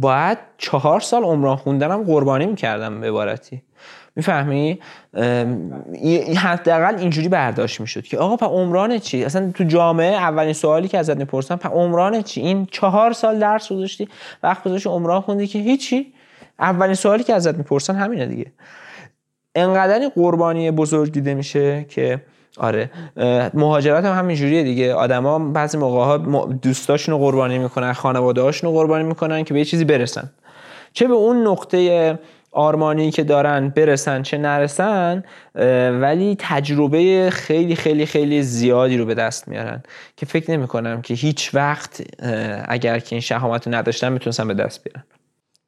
باید چهار سال عمران خوندنم قربانی می‌کردم به عبارتی. می‌فهمی؟ حداقل اینجوری برداشت می‌شد که آقا پا عمران چی؟ اصلا تو جامعه اولین سوالی که ازت می‌پرسن پا عمران چی؟ این چهار سال درس گذاشتی وقت گذاشتی عمران خوندی که هیچی؟ اولین سوالی که ازت می‌پرسن همینه دیگه. انقدر قربانی بزرگ دیده میشه که آره مهاجرت هم همینجوریه دیگه. آدما بعضی موقع ها دوستاشون رو قربانی می‌کنن خانواده رو قربانی می‌کنن که به یه چیزی برسن. چه به اون نقطه آرمانی که دارن برسن چه نرسن ولی تجربه خیلی خیلی خیلی زیادی رو به دست میارن که فکر نمی کنم که هیچ وقت اگر که این شهامت رو نداشتن می‌تونستن به دست بیارن.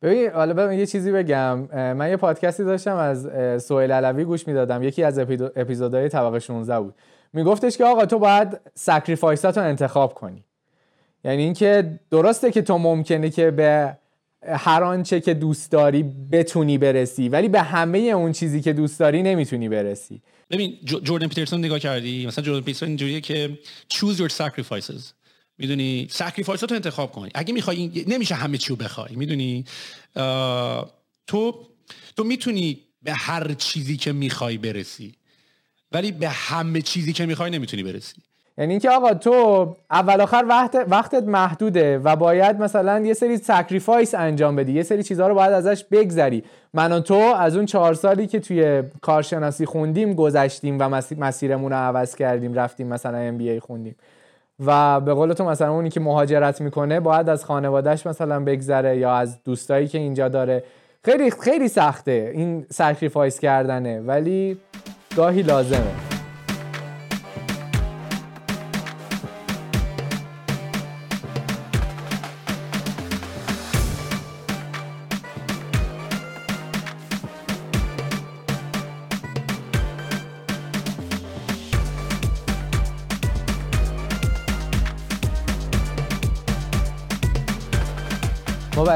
ببین حالا یه چیزی بگم. من یه پادکستی داشتم از سهیل علوی گوش می‌دادم. یکی از اپیزودهای طبقه 16 بود. میگفتش که آقا تو باید sacrifice ات رو انتخاب کنی. یعنی اینکه درسته که تو ممکنه که به هر آنچه که دوست داری بتونی برسی ولی به همه اون چیزی که دوست داری نمی‌تونی برسی. ببین جوردن پیترسون نگاه کردی؟ مثلا جوردن پیترسون اینجوریه که choose your sacrifices. می‌دونی؟ sacrifice رو انتخاب کنی اگه می‌خوای نمیشه همه چی رو بخوای. می‌دونی؟ تو تو می‌تونی به هر چیزی که می‌خوای برسی ولی به همه چیزی که می‌خوای نمی‌تونی برسی. یعنی اینکه آقا تو اول آخر وقت وقتت محدوده و باید مثلا یه سری sacrifice انجام بدی یه سری چیزها رو باید ازش بگذری. من و تو از اون چهار سالی که توی کارشناسی خوندیم گذشتیم و مسیرمون رو عوض کردیم رفتیم مثلا MBA خوندیم. و به قول تو مثلا اونی که مهاجرت می‌کنه باید از خانوادهش مثلا بگذره یا از دوستایی که اینجا داره. خیلی خیلی سخته این sacrifice کردنه ولی گاهی لازمه.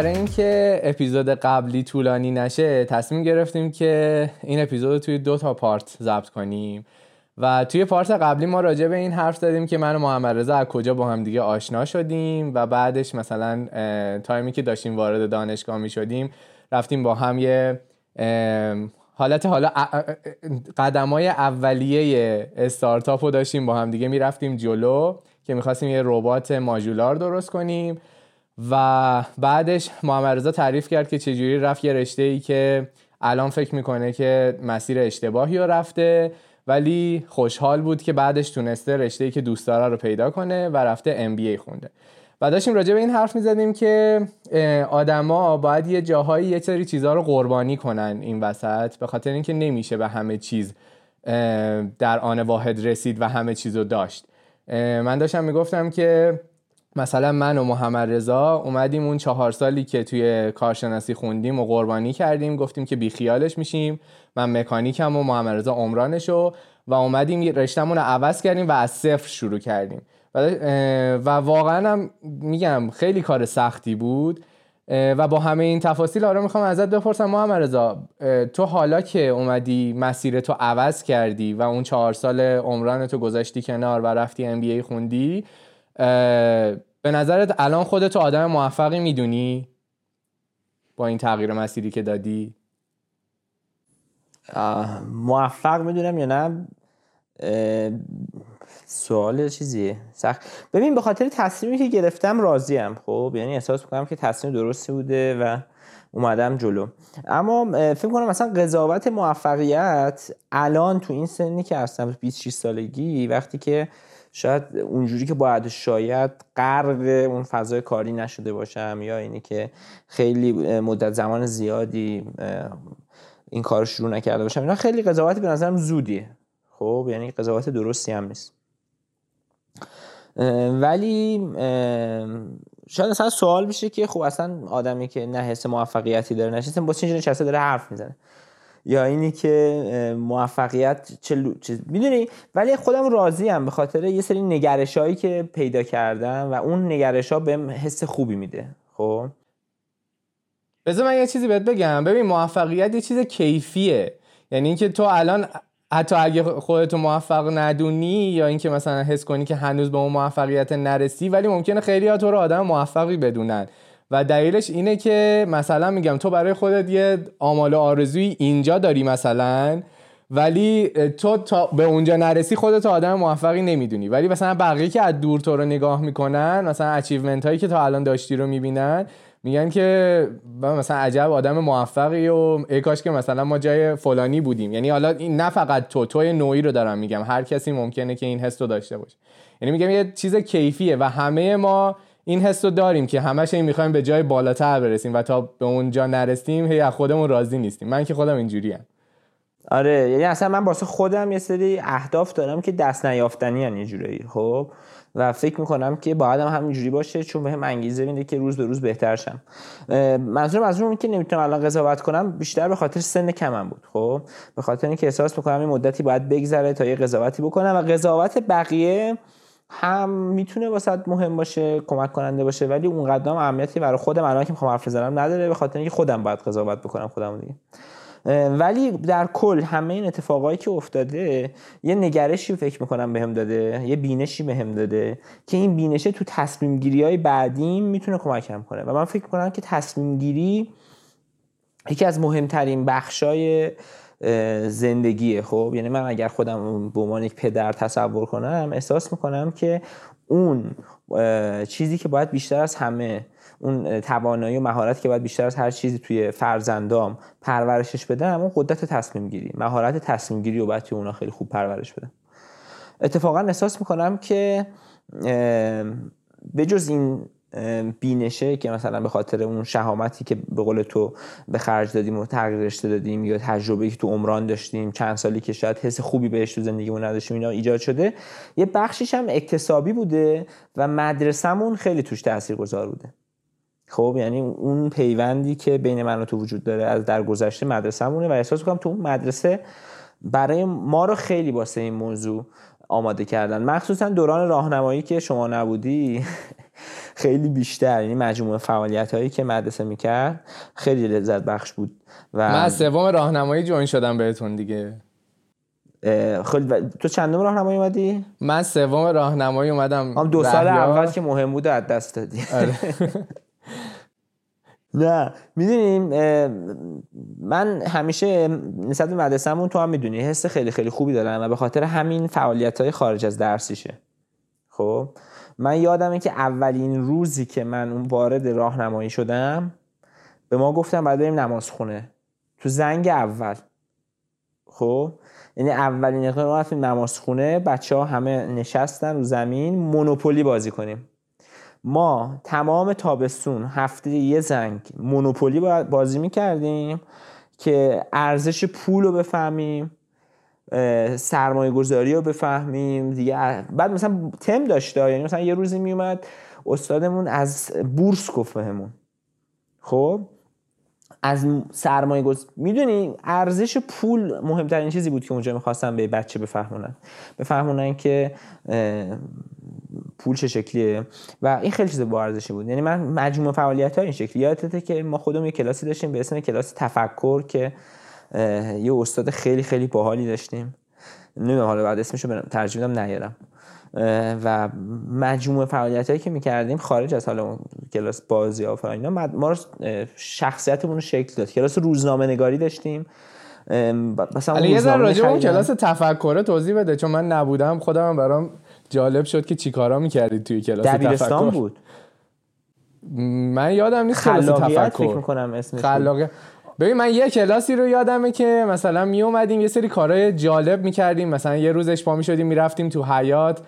برای اینکه اپیزود قبلی طولانی نشه تصمیم گرفتیم که این اپیزود رو توی دو تا پارت ضبط کنیم. و توی پارت قبلی ما راجع به این حرف زدیم که من و محمد رضا از کجا با هم دیگه آشنا شدیم و بعدش مثلا تایمی که داشتیم وارد دانشگاه می شدیم رفتیم با هم یه حالت حالا قدم های اولیه استارتاپ رو داشتیم با هم دیگه می‌رفتیم جلو که می‌خواستیم یه ربات ماژولار درست کنیم. و بعدش محمد رضا تعریف کرد که چجوری رفت یه رشته ای که الان فکر می‌کنه که مسیر اشتباهی رو رفته ولی خوشحال بود که بعدش تونسته رشته ای که دوست داره رو پیدا کنه و رفته MBA خونده. و داشتیم راجع به این حرف می‌زدیم که آدما باید یه جاهایی یه سری چیزها رو قربانی کنن این وسط به خاطر اینکه نمیشه به همه چیز در آن واحد رسید و همه چیز رو داشت من داشتم می‌گفتم که مثلا من و محمد رضا اومدیم اون چهار سالی که توی کارشناسی خوندیم و قربانی کردیم گفتیم که بیخیالش میشیم. من مکانیکم و محمد رضا عمرانشو و اومدیم رشتمون رو عوض کردیم و از صفر شروع کردیم. و واقعا هم میگم خیلی کار سختی بود. و با همه این تفاصیل آره می‌خوام ازت بپرسم محمد رضا تو حالا که اومدی مسیر تو عوض کردی و اون چهار سال عمران تو گذاشتی کنار و رفتی ام خوندی به نظرت الان خودتو آدم موفقی می‌دونی؟ با این تغییر مسیری که دادی؟ موفق می‌دونم یا نه؟ سوال چیزیه؟ سخت. ببین به خاطر تصمیمی که گرفتم راضیم خب؟ یعنی احساس می‌کنم که تصمیم درستی بوده و اومدم جلو. اما فکر کنم مثلا قضاوت موفقیت الان تو این سنی که هستم 26 سالگی وقتی که شاید اونجوری که باید شاید غرق اون فضای کاری نشده باشم یا اینی که خیلی مدت زمان زیادی این کار شروع نکرده باشم. اینا خیلی قضاوت به نظرم زودیه. خب یعنی قضاوت درستی هم نیست. ولی شاید اصلا سوال بشه که خب اصلا آدمی که نه حس موفقیتی داره نشسته با چه نشسته داره حرف می‌زنه. یا اینی که موفقیت چه, چه... می‌دونی؟ ولی خودم راضی ام به خاطر یه سری نگرش هایی که پیدا کردم و اون نگرش ها بهم حس خوبی میده خب؟ بذار من یه چیزی بهت بگم. ببین موفقیت یه چیز کیفیه. یعنی اینکه تو الان حتی اگه خودتو موفق ندونی یا اینکه مثلا حس کنی که هنوز به اون موفقیت نرسی ولی ممکنه خیلی ها تو رو آدم موفقی بدونن. و دلیلش اینه که مثلا میگم تو برای خودت یه آمال آرزوی اینجا داری مثلا ولی تو تا به اونجا نرسی خودت آدم موفقی نمی‌دونی. ولی مثلا بقیه که از دور تو رو نگاه می‌کنن مثلا اچیومنت هایی که تا الان داشتی رو می‌بینن میگن که مثلا عجب آدم موفقی و ای کاش که مثلا ما جای فلانی بودیم. یعنی حالا این نه فقط تو توی نوعی رو دارم میگم. هر کسی ممکنه که این حس رو داشته باشه. یعنی میگم یه چیز کیفیه و همه ما این حس رو داریم که همش این می‌خوایم به جای بالاتر برسیم و تا به اونجا نرسیم هی از خودمون راضی نیستیم. من که خودم اینجوری هم. آره یعنی اصلا من واسه خودم یه سری اهداف دارم که دست نیافتنی یه جورایی خب؟ و فکر می‌کنم که باید هم همینجوری باشه چون بهم انگیزه میده که روز به روز بهتر شم. منظورم از اون که نمی‌تونم الان قضاوت کنم بیشتر به خاطر سن کمم بود خب؟ به خاطر اینکه احساس می‌کنم این مدتی باید بگذره تا یه قضاوتی بکنم و قضاوت بقیه هم می‌تونه واسه مهم باشه کمک کننده باشه ولی اون قدم اهمیتی برای خودم الان که می‌خوام حرف بزنم نداره به خاطر اینکه خودم باید قضاوت بکنم خودم دیگه. ولی در کل همه این اتفاقایی که افتاده یه نگرشی فکر می‌کنم بهم داده یه بینشی بهم داده که این بینشه تو تصمیم گیری های بعدیم می‌تونه کمکم کنه. و من فکر می‌کنم که تصمیم گیری یکی از مهمترین بخشای زندگیه خب؟ یعنی من اگر خودم به عنوان یک پدر تصور کنم احساس می‌کنم که اون چیزی که باید بیشتر از همه اون توانایی و مهارت که باید بیشتر از هر چیزی توی فرزندام پرورشش بدم اون قدرت تصمیم گیری مهارت تصمیم گیری و باید توی اونا خیلی خوب پرورش بدم. اتفاقا احساس می‌کنم که بجز این بینشه که مثلا به خاطر اون شهامتی که به قول تو به خرج دادیم و تغییر رشته دادیم یا تجربه که تو عمران داشتیم چند سالی که شاید حس خوبی بهش تو زندگیمون نداشتیم اینا ایجاد شده. یه بخشیش هم اکتسابی بوده و مدرسهمون خیلی توش تاثیرگذار بوده. خب یعنی اون پیوندی که بین من و تو وجود داره از در گذشته مدرسهمونه و احساس کنم تو اون مدرسه برای ما رو خیلی واسه این موضوع آماده کردن. مخصوصا دوران راهنمایی که شما نبودی خیلی بیشتر یعنی مجموعه فعالیت هایی که مدرسه می‌کرد خیلی لذت بخش بود و من سوم راهنمایی جوین شدم بهتون دیگه خیلی و- تو چندم راهنمایی اومدی؟ من سوم راهنمایی اومدم هم دو سال. اول که مهم بود از دست دادی آره. نه می‌دونیم من همیشه نسبت به مدرسه‌مون تو هم می‌دونی حس خیلی خیلی خوبی دارم و به خاطر همین فعالیت های خارج از درسیشه خب من یادمه که اولین روزی که من اون وارد راهنمایی شدم به ما گفتم باید بریم نماز خونه تو زنگ اول. خب؟ یعنی اولین اقدام رفتیم نماز خونه بچه ها همه نشستن رو زمین مونوپولی بازی کنیم. ما تمام تابستون هفته یه زنگ مونوپولی با- بازی می‌کردیم که ارزش پول رو بفهمیم. سرمایه گذاری رو بفهمیم. دیگه بعد مثلا تم داشته یعنی مثلا یه روزی میومد استادمون از بورس گفت بهمون. خب؟ از سرمایه گذاری می‌دونی ارزش پول مهمترین چیزی بود که اونجا می‌خواستن به بچه بفهمونن. بفهمونن که پول چه شکلیه. و این خیلی چیز با ارزشی بود. یعنی من مجموعه فعالیت ها این شکلی یادته که ما خودمون یه کلاسی داشتیم به اسم کلاس تفکر که یه استاد خیلی خیلی باحالی داشتیم. نمی‌دونم حالا بعد اسمشو برم ترجمه نیارم. و مجموعه فعالیت هایی که می‌کردیم خارج از حالا کلاس بازی ها و اینا ما رو شخصیتمون رو شکل داد. کلاس روزنامه نگاری داشتیم مثلا یه ذره راجع اون. کلاس تفکر توضیح بده چون من نبودم خودم برام جالب شد که چیکارا می‌کردید توی کلاس دبیرستان تفکر. بود؟ من یادم نیست کلاس خلاقیت فکر تفکر می‌کنم اسمش بود. ببین من یه کلاسی رو یادمه که مثلا می اومدیم یه سری کارهای جالب می‌کردیم. مثلا یه روزش پا می‌شدیم می‌رفتیم تو حیات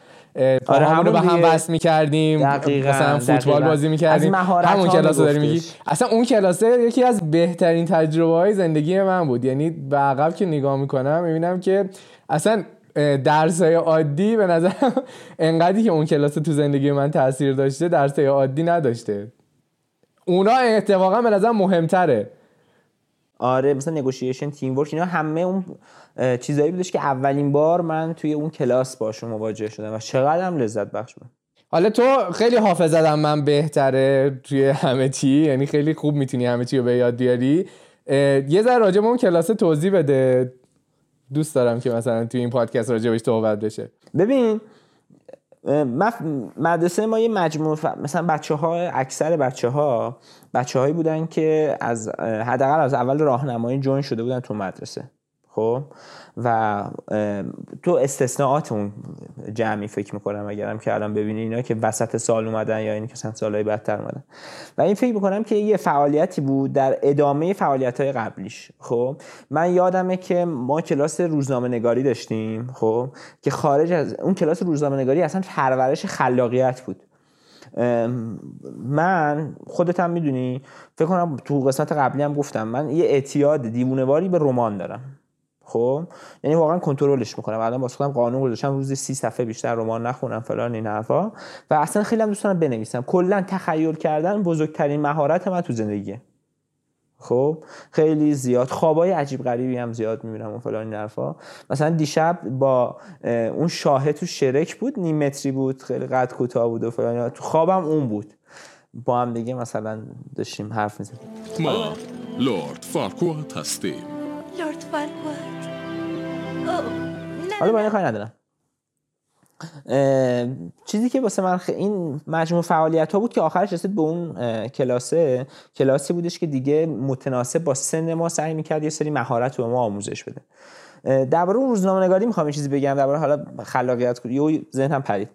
آره همون رو به هم. وصل می‌کردیم. مثلا فوتبال دقیقاً. بازی می‌کردیم. همون کلاس رو داری میگی. اصلا اون کلاسه یکی از بهترین تجربه های زندگی من بود. یعنی به عقب که نگاه می‌کنم می‌بینم که اصلا درس های عادی به نظر انقدری که اون کلاس تو زندگی من تاثیر داشته درس های عادی نداشته. اونا اتفاقا به نظر مهمتره. آره مثلا نگوشیشن تیم ورک اینا همه اون چیزایی بودش که اولین بار من توی اون کلاس باشون مواجه شدم و چقدر هم لذت بخش بود. حالا تو خیلی حافظت هم من بهتره توی همه چی یعنی خیلی خوب می‌تونی همه چی رو به یاد بیاری. یه ذره راجع به اون کلاس توضیح بده. دوست دارم که مثلا توی این پادکست راجع بهش صحبت بشه. ببین اه، من ف- مدرسه ما یه مجموعه ف- مثلا بچه ها اکثر بچه ها بچه هایی بودن که از حداقل از اول راهنمایی جوین شده بودن تو مدرسه. خب؟ و تو استثناءات اون جمعی فکر می‌کنم اگرم که الان ببینی اینا که وسط سال اومدن یا این که مثلا سالهای بدتر اومدن. و این فکر می‌کنم که یه فعالیتی بود در ادامه فعالیت های قبلیش خب؟ من یادمه که ما کلاس روزنامه نگاری داشتیم خب؟ که خارج از اون کلاس روزنامه نگاری اصلا پرورش خلاقیت بود. من خودت هم می‌دونی فکر کنم تو قسمت قبلی هم گفتم من یه اعتیاد دیوونهواری به رمان دارم. خب؟ یعنی واقعا کنترلش می‌کنم. الان واسه خودم قانون گذاشتم روزی سی صفحه بیشتر رمان نخونم فلان این حرفا. و اصلا خیلی هم دوست دارم بنویسم. کلا تخیل کردن بزرگترین مهارت من تو زندگیه. خب؟ خیلی زیاد. خوابای عجیب غریبی هم زیاد می‌بینم و فلان این حرفا. مثلا دیشب با اون شاهد تو شرک بود نیم متری بود خیلی قد کوتاه بود و فلان. تو خوابم اون بود. با هم دیگه مثلا داشتیم حرف می‌زدیم. ما لورد فارکوات هستیم. اوه نه حالا با این کاری ندارم. چیزی که واسه من این مجموع فعالیت ها بود که آخرش رسید به اون کلاسه. کلاسی بودش که دیگه متناسب با سن ما سعی می‌کرد یه سری مهارت رو به ما آموزش بده. درباره اون روزنامه نگاری می‌خوام یه چیزی بگم. درباره حالا خلاقیت یه ذهنم پرید.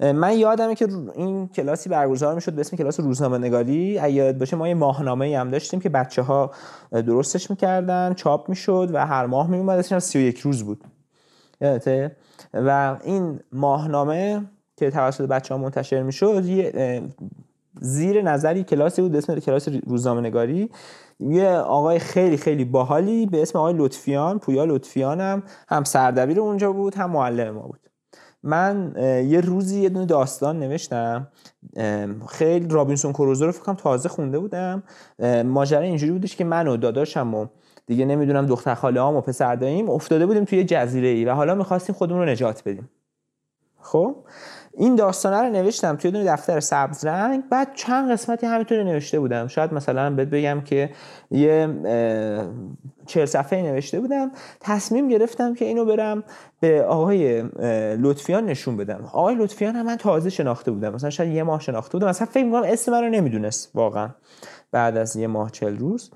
من یادمه که این کلاسی برگزار می‌شد به اسم کلاس روزنامه نگاری یاد باشه ما یه ماهنامه هم داشتیم که بچه ها درستش می‌کردن چاپ می‌شد و هر ماه میومد اسمش هم 31 روز بود. یادته؟ و این ماهنامه که توسط بچه ها منتشر می‌شد زیر نظری کلاسی بود به اسم کلاس روزنامه نگاری یه آقای خیلی خیلی باحالی به اسم آقای لطفیان پویا لطفیان هم هم سردبیر اونجا بود هم معلم ما بود. من یه روزی یه دونه داستان نوشتم. خیلی رابینسون کروزو رو فکر کنم تازه خونده بودم. ماجرا اینجوری بودش که من و داداشم و دیگه نمی‌دونم دختر خاله و پسر داییم افتاده بودیم توی جزیره ای و حالا می‌خواستیم خودمون رو نجات بدیم. خب؟ این داستانه رو نوشتم توی دونه دفتر سبز رنگ بعد چند قسمتی همینطوری نوشته بودم. شاید مثلا بهت بگم که یه چهل صفحه نوشته بودم. تصمیم گرفتم که اینو برم به آقای لطفیان نشون بدم. آقای لطفیان هم من تازه شناخته بودم. مثلا شاید یه ماه شناخته بودم. مثلا فکر می‌کنم اسم من رو نمی‌دونست واقعا بعد از یه ماه چل روز.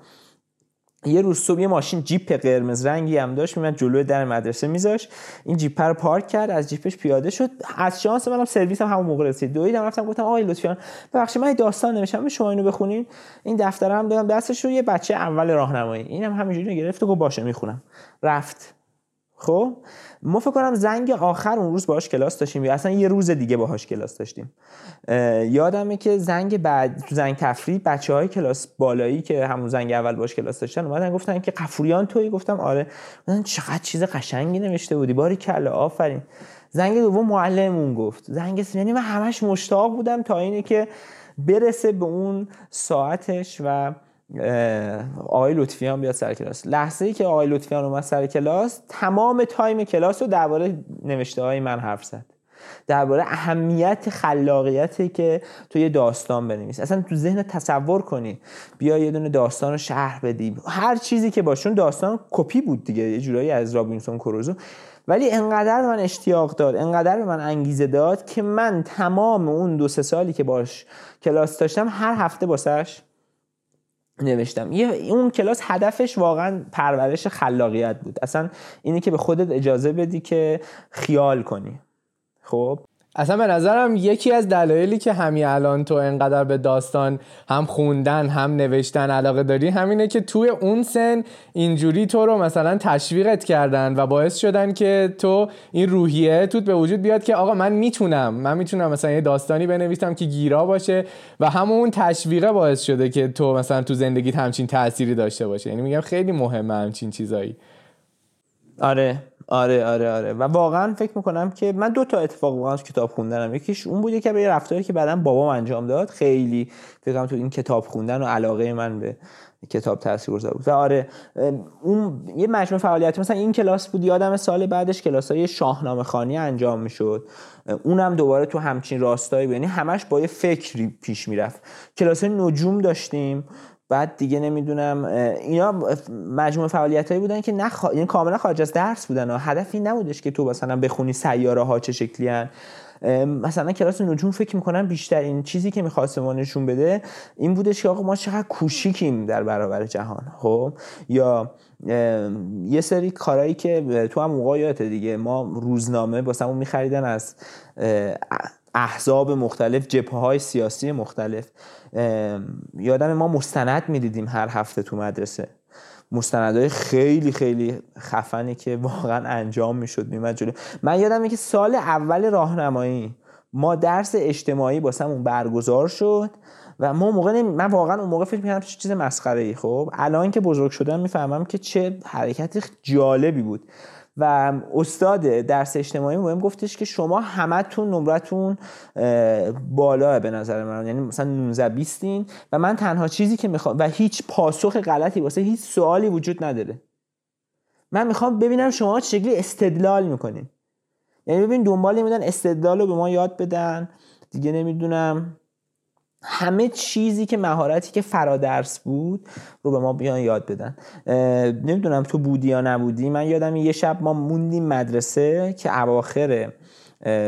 یه روز صبح یه ماشین جیپ قرمز رنگی هم داشت میمد جلوی در مدرسه میذاش این جیپ رو پارک کرد از جیپش پیاده شد. از شانس منم سرویس هم همون موقع رسید. دویدم رفتم گفتم آقای لطفیان ببخشید من داستان نمیشم شما اینو بخونین. این دفتر هم دادم دستش رو یه بچه اول راهنمایی. اینم هم همینجوری گرفت و گفت باشه می‌خونم. رفت. خب؟ ما فکر کنم زنگ آخر اون روز باهاش کلاس داشتیم یا اصلا یه روز دیگه باهاش کلاس داشتیم. یادمه که زنگ بعد تو زنگ تفریح بچه های کلاس بالایی که همون زنگ اول باش کلاس داشتن اومدن گفتن که قفوریان توی؟ گفتم آره. گفتن چقدر چیز قشنگی نوشته بودی. باری کلا آفرین. زنگ دوم معلممون گفت. زنگ یعنی من همش مشتاق بودم تا اینه که برسه به اون ساعتش و آقای لطفیان بیاد سر کلاس. لحظه ای که آقای لطفیان اومد سر کلاس تمام time کلاس رو درباره نوشته های من حرف زد. درباره اهمیت خلاقیتی که تو یه داستان بنویس. اصلا تو ذهن تصور کنی. بیا یه دونه داستان رو شرح بدی. هر چیزی که باشون داستان کپی بود دیگه یه جورایی از رابینسون کروزو ولی انقدر من اشتیاق داد انقدر من انگیزه داد که من تمام اون دو سه سالی که باش کلاس داشتم هر هفته باسش نوشتم. یه اون کلاس هدفش واقعا پرورش خلاقیت بود. اصلا اینی که به خودت اجازه بدی که خیال کنی. خب؟ اصلا به نظرم یکی از دلایلی که همین الان تو انقدر به داستان هم خوندن هم نوشتن علاقه داری همینه که توی اون سن اینجوری تو رو مثلا تشویقت کردن و باعث شدن که تو این روحیه توت به وجود بیاد که آقا من می‌تونم من می‌تونم مثلا یه داستانی بنویسم که گیرا باشه و همون تشویقه باعث شده که تو مثلا تو زندگیت همچین تأثیری داشته باشه. یعنی میگم خیلی مهمه همچین چیزایی. آره. آره آره آره. و واقعا فکر می‌کنم که من دو تا اتفاق واقعا کتاب خوندنم. یکیش اون بود که به رفتاری که بعدا بابام انجام داد. خیلی فکر تو این کتاب خوندن و علاقه من به کتاب تاثیرگذار بود. و آره اون یه مجموعه فعالیت مثلا این کلاس بود یادم سال بعدش کلاس های شاهنامه خانی انجام می‌شد. اونم دوباره تو همچین راستایی یعنی همش با یه فکری پیش می‌رفت. کلاس نجوم داشتیم. بعد دیگه نمی‌دونم اینا مجموعه فعالیت هایی بودن که نه یعنی کاملا خارج از درس بودن و هدفی نبودش که تو مثلا بخونی سیاره ها چه شکلی هن. مثلا کلاس نجوم فکر می‌کنم بیشتر این چیزی که می‌خواست ما نشون بده این بودش که آقا ما چقدر کوشیکیم در برابر جهان خب یا یه سری کارهایی که تو هم موقعیات دیگه ما روزنامه واسمون میخریدن از احزاب مختلف جبهه های سیاسی مختلف یادم ما مستند می‌دیدیم هر هفته تو مدرسه. مستندهای خیلی خیلی خفنی که واقعا انجام می‌شد میمد جلو. من یادمه که سال اول راهنمایی ما درس اجتماعی باسمون برگزار شد و ما موقع من واقعا اون موقع فکر می‌کردم چه چیز مسخره ای خب. الان که بزرگ شدم می‌فهمم که چه حرکت جالبی بود. و استاد درس اجتماعی مهم گفتش که شما همتون نمرتون بالا به نظر من. یعنی مثلا 19 20 و من تنها چیزی که می‌خوام و هیچ پاسخ غلطی واسه هیچ سوالی وجود نداره. من می‌خوام ببینم شما چه استدلال می‌کنین. یعنی ببین دنبال میدن استدلال رو به ما یاد بدن. دیگه نمی‌دونم. همه چیزی که مهارتی که فرادرس بود رو به ما بیان یاد بدن. نمی‌دونم تو بودی یا نبودی من یادم یه شب ما موندیم مدرسه که اواخر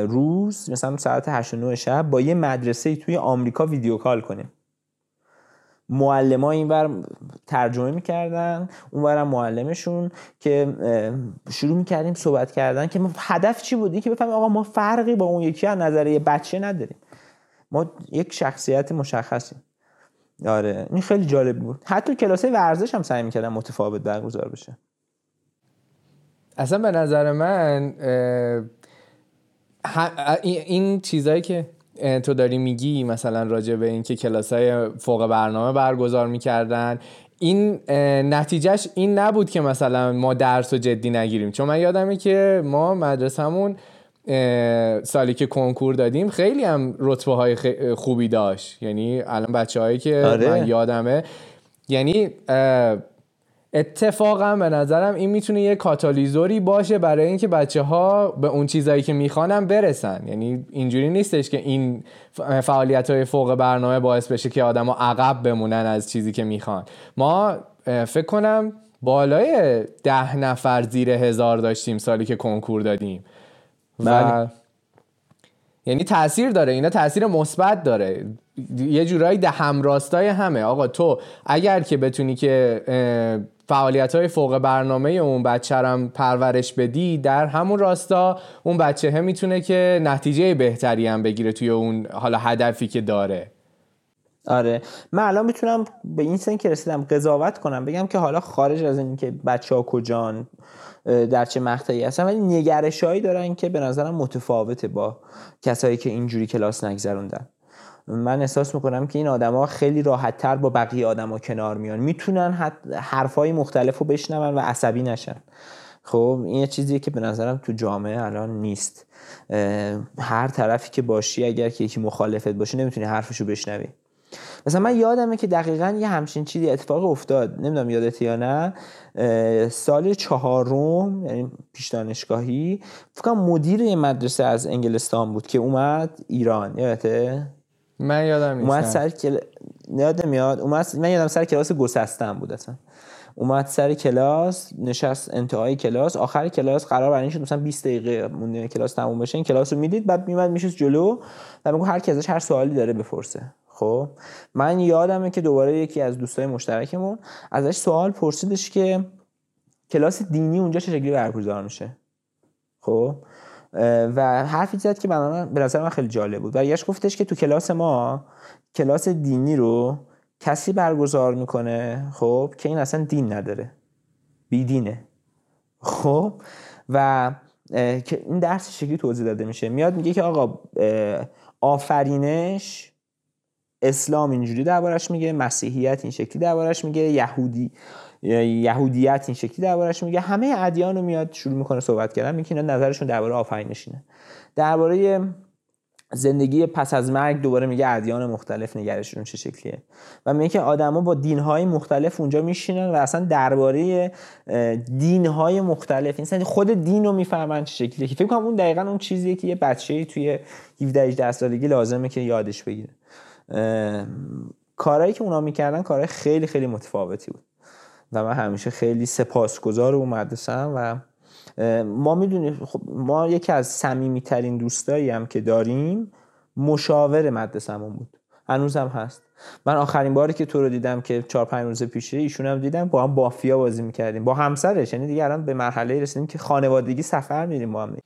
روز مثلا ساعت 8 9 شب با یه مدرسه توی آمریکا ویدیو کال کنیم. معلم ها این ترجمه می‌کردن اونورم معلمشون که شروع می‌کردیم صحبت کردن که هدف چی بودی؟ که بفهمیم آقا ما فرقی با اون یکی از نظر بچه نداریم. ما یک شخصیت مشخصیم. آره این خیلی جالب بود. حتی کلاس ورزش هم سعی می‌کردم متفاوت برگزار بشه. اصلا به نظر من این چیزایی که تو داری میگی مثلا راجع به اینکه کلاس های فوق برنامه برگزار می‌کردن این نتیجهش این نبود که مثلا ما درس و جدی نگیریم. چون من یادمه که ما مدرسهمون سالی که کنکور دادیم خیلی هم رتبه های خوبی داشت. یعنی الان بچه هایی که آره. من یادمه. یعنی اتفاقا به نظرم این می‌تونه یه کاتالیزوری باشه برای اینکه بچه ها به اون چیزایی که می‌خوانم برسن. یعنی اینجوری نیستش که این فعالیت های فوق برنامه باعث بشه که آدم ها عقب بمونن از چیزی که می‌خوان. ما فکر کنم بالای ده نفر زیر هزار داشتیم سالی که کنکور دادیم. و بله. یعنی تاثیر داره اینا تاثیر مثبت داره. یه جورایی ده همراستای همه. آقا تو اگر که بتونی که فعالیت های فوق برنامه اون بچه هم پرورش بدی در همون راستا اون بچه هم می‌تونه که نتیجه بهتری هم بگیره توی اون حالا هدفی که داره. آره. من الان می‌تونم به این سن که رسیدم قضاوت کنم بگم که حالا خارج از این که بچه ها کجان در چه مقطعی هستن ولی نگرشایی دارن که به نظرم متفاوته با کسایی که اینجوری کلاس نگذروندن. من احساس می‌کنم که این آدما خیلی راحت تر با بقیه آدما کنار میان. می‌تونن حرفای مختلف رو بشنون و عصبی نشن. خب این یه چیزیه که به نظرم تو جامعه الان نیست. هر طرفی که باشی اگر که یکی مخالفت باشه نمی‌تونی حرفشو بشنوی. مثلا من یادمه که دقیقا یه همچین چیزی اتفاق افتاد. نمی‌دونم یادت یا نه. سال چهارم یعنی پیش دانشگاهی فکر مدیر یه مدرسه از انگلستان بود که اومد ایران. یادته؟ من یادم نیست. اومد سر کل... یادم میاد. اومد من یادم سر کلاس گسستن بود اصلا. اومد سر کلاس نشست انتهای کلاس. آخر کلاس قرار بر این شد مثلا 20 دقیقه مونده کلاس تموم بشه این کلاس رو می‌دید بعد میمد میشه جلو. و میگه هر کی ازش هر سوالی داره بپرسه. خب؟ من یادمه که دوباره یکی از دوستای مشترکمون ازش سوال پرسیدش که کلاس دینی اونجا چه شکلی برگزار میشه. خب؟ و حرفی زد که به نظر من خیلی جالب بود. برگشت گفتش که تو کلاس ما کلاس دینی رو کسی برگزار می‌کنه خب که این اصلا دین نداره. بیدینه. خب؟ و که این درس شکلی توضیح داده میشه؟ میاد میگه که آقا آفرینش اسلام اینجوری دربارش میگه مسیحیت این شکلی دربارش میگه یهودی یهودیت این شکلی دربارش میگه. همه ادیان رو میاد شروع می‌کنه صحبت کردن میگه اینا نظرشون درباره آفرینشینه درباره زندگی پس از مرگ دوباره میگه ادیان مختلف نگرششون چه شکلیه. و میگه که آدما با دینهای مختلف اونجا میشینن و اصلا درباره دینهای مختلف این خود دین رو می‌فهمن چه شکلیه. فکر کنم اون دقیقا اون چیزیه که یه بچه‌ای توی 17 18 سالگی لازمه که یادش بگیره. کارهایی که اونا می‌کردن کارهای خیلی خیلی متفاوتی بود. و من همیشه خیلی سپاسگزار اون مدرسه و ما می‌دونیم خب ما یکی از صمیمیترین دوستایی هم که داریم مشاور مدرسه‌مون بود. هنوزم هست. من آخرین باری که تو رو دیدم که چهار پنج روز پیشه ایشون هم دیدم با هم بافیا بازی می‌کردیم. با همسرش یعنی دیگه الان به مرحله رسیدیم که خانوادگی سفر میریم با هم.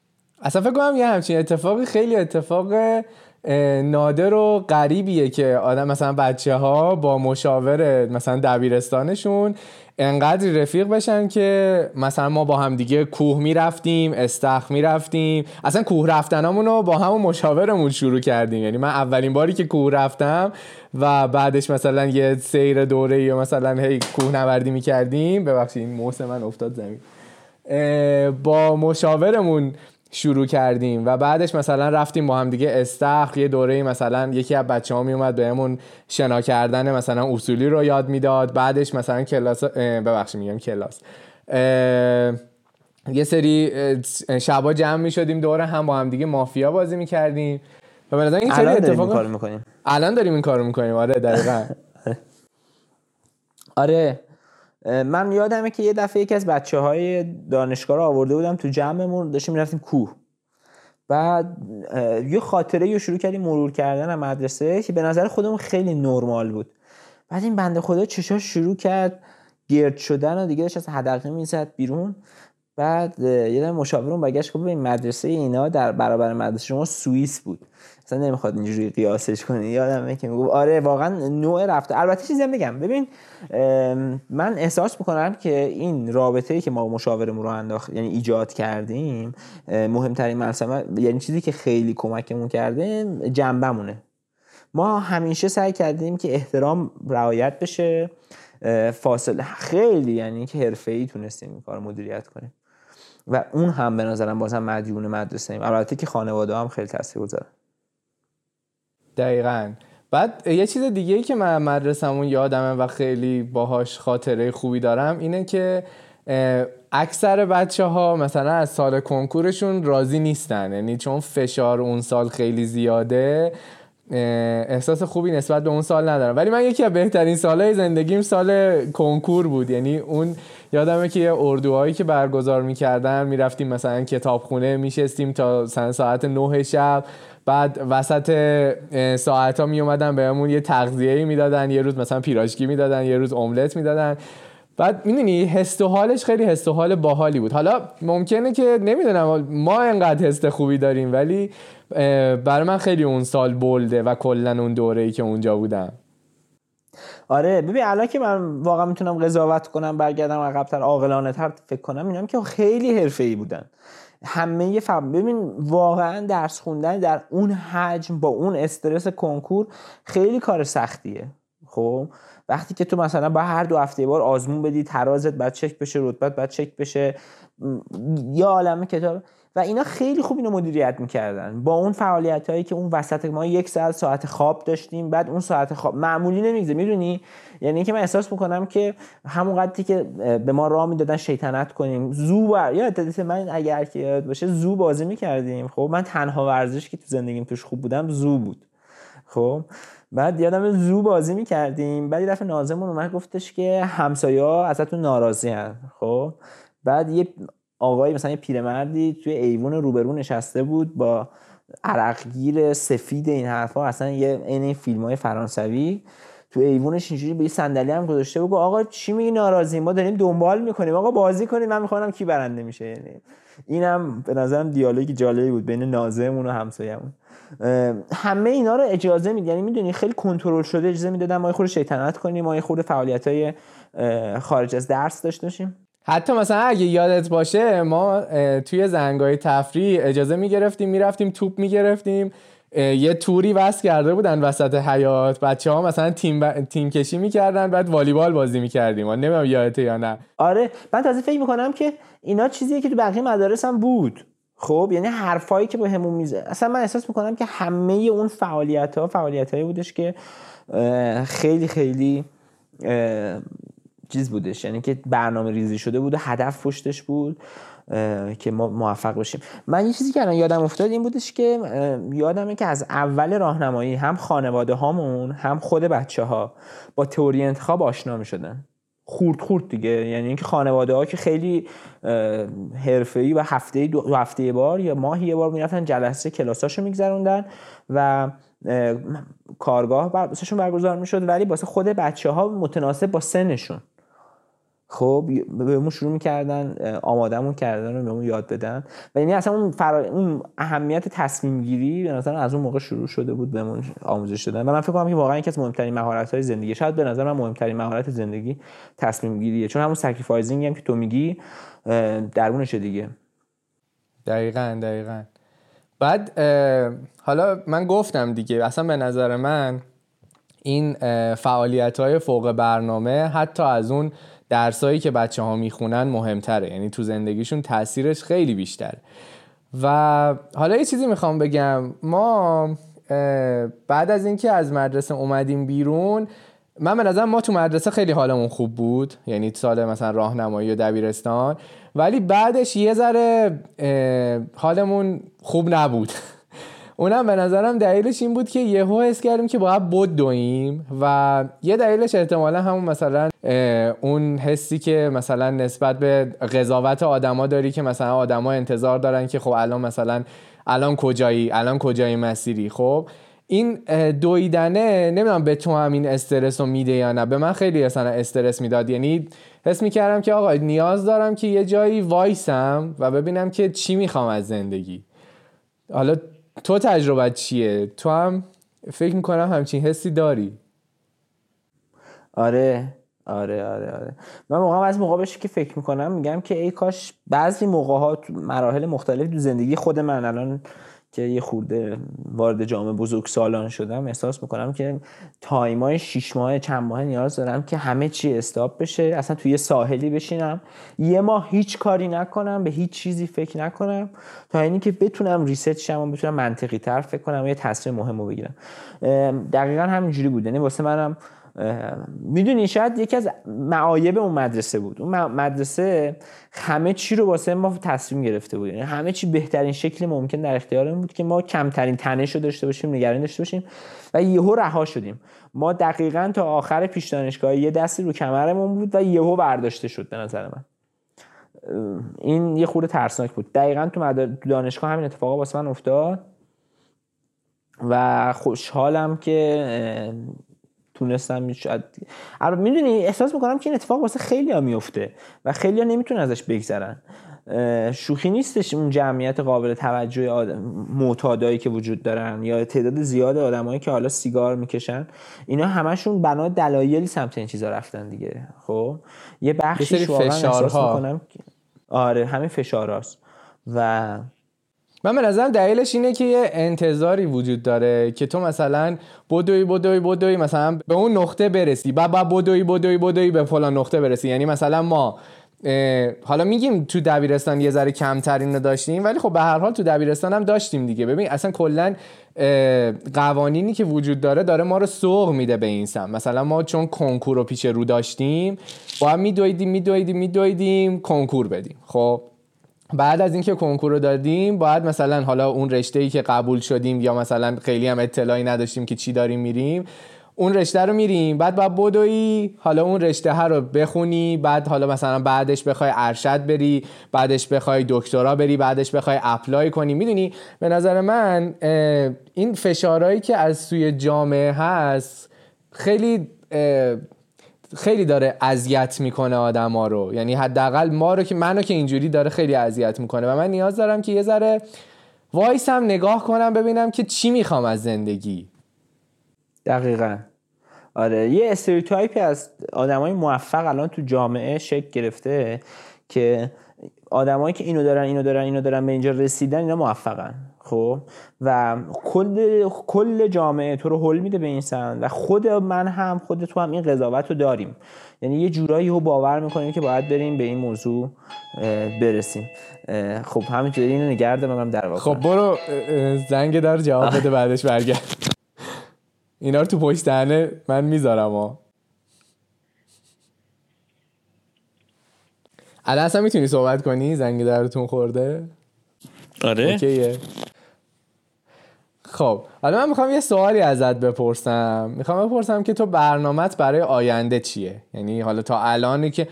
اصلا فکر کنم یه همچین اتفاقی خیلی اتفاق نادر و غریبیه که آدم مثلا بچه ها با مشاور مثلا دبیرستانشون انقدر رفیق بشن که مثلا ما با هم دیگه کوه می‌رفتیم استخ می‌رفتیم. اصلا کوه رفتنامون رو با همون مشاورمون شروع کردیم. یعنی من اولین باری که کوه رفتم و بعدش مثلا یه سیر دوره یا مثلا هی کوه نوردی می‌کردیم. ببخشید این موس من افتاد زمین. با مشاورمون شروع کردیم و بعدش مثلا رفتیم با هم دیگه استخر یه دوره مثلا یکی از بچه ها می اومد بهمون شنا کردن مثلا اصولی رو یاد می‌داد. بعدش مثلا کلاس ببخشید میگم کلاس. یه سری شبا جمع می شدیم دوره هم با هم دیگه مافیا بازی می کردیم و به این خیلی اتفاق می‌کنیم. الان داریم این کارو می‌کنیم. آره دقیقا. آره. من یادمه که یه دفعه یکی از بچه های دانشگاه رو آورده بودم تو جمعمون داشتیم می‌رفتیم کوه. بعد یه خاطره رو شروع کردیم مرور کردن مدرسه که به نظر خودمون خیلی نرمال بود. بعد این بنده خدا چشاش شروع کرد گرد شدن و دیگه داشت از حدقه می‌زد بیرون. بعد یه دفعه مشاورون برگشت گفت این مدرسه اینا در برابر مدرسه شما سوئیس بود. اصلا نمی‌خواد اینجوری قیاسش کنی. یادمه که می‌گفت آره واقعا نوع رفته. البته چیزی هم بگم. ببین من احساس می‌کنم که این رابطه ای که ما مشاورمون رو انداخت یعنی ایجاد کردیم مهمترین مسئله یعنی چیزی که خیلی کمکمون کرده جنبمونه ما همیشه سعی کردیم که احترام رعایت بشه فاصله خیلی یعنی که حرفه‌ای تونستیم این کار مدیریت کنیم. و اون هم به نظرم بازم مدیون مدرسه ایم البته که خانواده هم خیلی تاثیر گذاره دقیقا. بعد یه چیز دیگه ای که من مدرسمون یادمه و خیلی باهاش خاطره خوبی دارم اینه که اکثر بچه ها مثلا از سال کنکورشون راضی نیستن. یعنی چون فشار اون سال خیلی زیاده احساس خوبی نسبت به اون سال ندارم. ولی من یکی از بهترین سالهای زندگیم سال کنکور بود. یعنی اون یادمه که اردوهایی که برگزار می‌کردن می‌رفتیم مثلا کتابخونه میشستیم تا ساعت نه شب. بعد وسط ساعت ها می اومدن بهمون یه تغذیه می‌دادن یه روز مثلا پیراشکی می‌دادن یه روز املت می‌دادن. بعد می‌دونی حس و حالش خیلی حس و حال باحالی بود. حالا ممکنه که نمی‌دونم ما انقدر حس خوبی داریم ولی برای من خیلی اون سال بلده و کلا اون دوره ای که اونجا بودم. آره ببین الان که من واقعا می‌تونم قضاوت کنم برگردم عقبتر عاقلانه تر فکر کنم اینم که خیلی حرفه‌ای بودن. همه فهم ببین واقعا درس خوندن در اون حجم با اون استرس کنکور خیلی کار سختیه. خب؟ وقتی که تو مثلا با هر دو هفته بار آزمون بدی ترازت بعد چک بشه رتبت بعد چک بشه یا عالم کتاب و اینا خیلی خوب اینو مدیریت می‌کردن. با اون فعالیت هایی که اون وسط ما یک ساعت ساعت خواب داشتیم بعد اون ساعت خواب معمولی نمیگذه می‌دونی؟ یعنی اینکه من احساس می‌کنم که همون قدری که به ما راه می‌دادن شیطنت کنیم زو بر یا من اگر که یاد باشه زو بازی می‌کردیم. خب من تنها ورزش که تو زندگیم توش خوب بودم زو بود. خب بعد یادم زو بازی می‌کردیم. بعد یه دفعه نازمون اومد گفتش که همسایه ها ازتون ناراضی هن خب بعد یه آقای مثلا یه پیرمردی توی ایوون روبرو نشسته بود با عرقگیر سفید این حرفا اصلا یه این, این فیلم های فرانسوی. تو ایوونش اینجوری به صندلی هم گذاشته بود آقا چی میگی ناراضی؟ ما داریم دنبال می‌کنیم. آقا بازی کنیم من می‌خوام کی برنده میشه. یعنی اینم به نظرم دیالوگی جالبی بود بین نازمون و همسایه‌مون. همه اینا رو اجازه میدی. یعنی می‌دونی خیلی کنترل شده اجازه می‌دادن ما یه خورده شیطنت کنیم ما یه خورده فعالیت های خارج از درس داشته باشیم. حتی مثلا اگه یادت باشه ما توی زنگای تفریح اجازه می‌گرفتیم می‌رفتیم توپ می‌گرفتیم. یه توری وصل کرده بودن وسط حیات بچه ها مثلا تیم, تیم کشی می‌کردن بعد والیبال بازی می‌کردیم. نمی‌دونم یادته یا نه. آره من تازه فکر می‌کنم که اینا چیزیه که تو بقیه مدارس هم بود. خب یعنی حرفایی که به همون میزه. اصلا من احساس می‌کنم که همه اون فعالیت ها فعالیت هایی بودش که خیلی خیلی چیز بودش یعنی که برنامه ریزی شده بود و هدف پشتش بود که ما موفق بشیم. من یه چیزی که الان یادم افتاد این بودش که یادمه که از اول راهنمایی هم خانواده هامون هم خود بچه ها با تئوری انتخاب آشنا می شدن خورد خورد دیگه. یعنی اینکه خانواده ها که خیلی حرفه‌ای و هفته دو هفته بار یا ماهی یه بار می‌رفتن جلسه کلاساشو میگذروندن و کارگاه واسهشون برگزار می‌شد ولی واسه خود بچه ها متناسب با سنشون. خب بهمون شروع می‌کردن آمادهمون کردن رو بهمون یاد بدن. و یعنی اصلا اون, فرا... اون اهمیت تصمیم گیری به نظر از اون موقع شروع شده بود بهمون آموزش دادن. و من فکر کنم که واقعا یکی از مهمترین مهارت های زندگی شاید به نظر من مهمترین مهارت زندگی تصمیم گیریه چون همون sacrificing هم که تو میگی درونشه دیگه. دقیقا دقیقا. بعد حالا من گفتم دیگه اصلا به نظر من این فعالیت های فوق برنامه حتی از اون درسایی که بچه ها می‌خونن مهمتره. یعنی تو زندگیشون تاثیرش خیلی بیشتره. و حالا یه چیزی می‌خوام بگم. ما بعد از اینکه از مدرسه اومدیم بیرون من به نظرم ما تو مدرسه خیلی حالمون خوب بود. یعنی سال مثلا راهنمایی و دبیرستان. ولی بعدش یه ذره حالمون خوب نبود. اونم به نظرم دلیلش این بود که یهو حس کردیم که باید دویم و یه دلیلش احتمالا همون مثلا اون حسی که مثلا نسبت به قضاوت آدما داری که مثلا آدما انتظار دارن که خب الان مثلا الان کجایی؟ الان کجایی مسیری؟ خب این دویدنه نمی‌دونم به تو هم این استرس رو میده یا نه. به من خیلی اصلا استرس می‌داد. یعنی حس می‌کردم که آقا نیاز دارم که یه جایی وایسم و ببینم که چی می‌خوام از زندگی. حالا تو تجربه چیه؟ تو هم فکر می‌کنم همچین حسی داری. آره آره آره آره. من موقع از موقع که فکر می‌کنم میگم که ای کاش بعضی موقع ها مراحل مختلف تو زندگی خود من الان که یه خورده وارد جامعه بزرگ سالان شدم احساس می‌کنم که تایمای شیش ماه چند ماه نیاز دارم که همه چی استاپ بشه اصلا توی یه ساحلی بشینم. یه ماه هیچ کاری نکنم به هیچ چیزی فکر نکنم تا اینی که بتونم ریست شم و بتونم منطقی تر فکر کنم و یه تصمیم مهم رو بگیرم دقیقا همینجوری بود. یعنی واسه منم می‌دونی شاید یکی از معایب اون مدرسه بود. اون مدرسه همه چی رو واسه ما تصمیم گرفته بود. یعنی همه چی بهترین شکل ممکن در اختیارمون بود که ما کمترین تنش رو داشته باشیم نگرانی داشته باشیم و یهو رها شدیم. ما دقیقا تا آخر پیش دانشگاه یه دستی رو کمرمون بود و یهو برداشته شد به نظر من. این یه خورده ترسناک بود. دقیقا تو دانشگاه همین اتفاقا واسه من افتاد و خوشحالم که تونستم شاید می‌دونی احساس می‌کنم که این اتفاق واسه خیلی ها میفته و خیلی ها نمی‌تونن ازش بگذرن. شوخی نیستش اون جمعیت قابل توجه آدم معتادایی که وجود دارن یا تعداد زیاد آدمایی که حالا سیگار می‌کشن. اینا همشون بنا دلایلی سمت این چیزا رفتن دیگه خب؟ یه بخشی واقعا احساس می‌کنم آره همین فشاراست و من به نظرم دلیلش اینه که یه انتظاری وجود داره که تو مثلا بدوی بدوی بدوی مثلا به اون نقطه برسی. بعد بعد بدوی بدوی بدوی به فلان نقطه برسی. یعنی مثلا ما حالا میگیم تو دبیرستان یه ذره کمتر اینو داشتیم ولی خب به هر حال تو دبیرستان هم داشتیم دیگه. ببین اصلا کلا قوانینی که وجود داره داره ما رو سوق میده به این سم مثلا ما چون کنکور رو پیش رو داشتیم باید میدویدیم میدویدیم میدویدیم کنکور بدیم. خب؟ بعد از اینکه کنکور رو دادیم باید مثلا حالا اون رشته ای که قبول شدیم یا مثلا خیلی هم اطلاعی نداشتیم که چی داریم میریم اون رشته رو میریم. بعد باید بدوی حالا اون رشته ها رو بخونی بعد حالا مثلا بعدش بخوای ارشد بری بعدش بخوای دکترا بری بعدش بخوای اپلای کنی. می‌دونی؟ به نظر من این فشارهایی که از سوی جامعه هست خیلی خیلی داره اذیت می‌کنه آدما رو. یعنی حداقل ما رو که منو که اینجوری داره خیلی اذیت می‌کنه. و من نیاز دارم که یه ذره وایسم نگاه کنم ببینم که چی می‌خوام از زندگی. دقیقا. آره یه stereotype ی از آدمای موفق الان تو جامعه شکل گرفته که آدمایی که اینو دارن اینو دارن اینو دارن به اینجا رسیدن اینا موفقن. خب؟ و کل کل جامعه تو رو حل میده به این سن و خود من هم خود تو هم این قضاوت رو داریم. یعنی یه جورایی رو باور می‌کنیم که باید بریم به این موضوع برسیم. خب همینطوری اینو نگرده من در واقع. خب برو زنگ در جواب بده بعدش برگرد. اینا رو تو پشت من می‌ذارم ها. الان اصلا می‌تونی صحبت کنی؟ زنگ درتون خورده؟ آره. اوکیه. خب حالا من می‌خوام یه سوالی ازت بپرسم. می‌خوام بپرسم که تو برنامت برای آینده چیه؟ یعنی حالا تا الانی که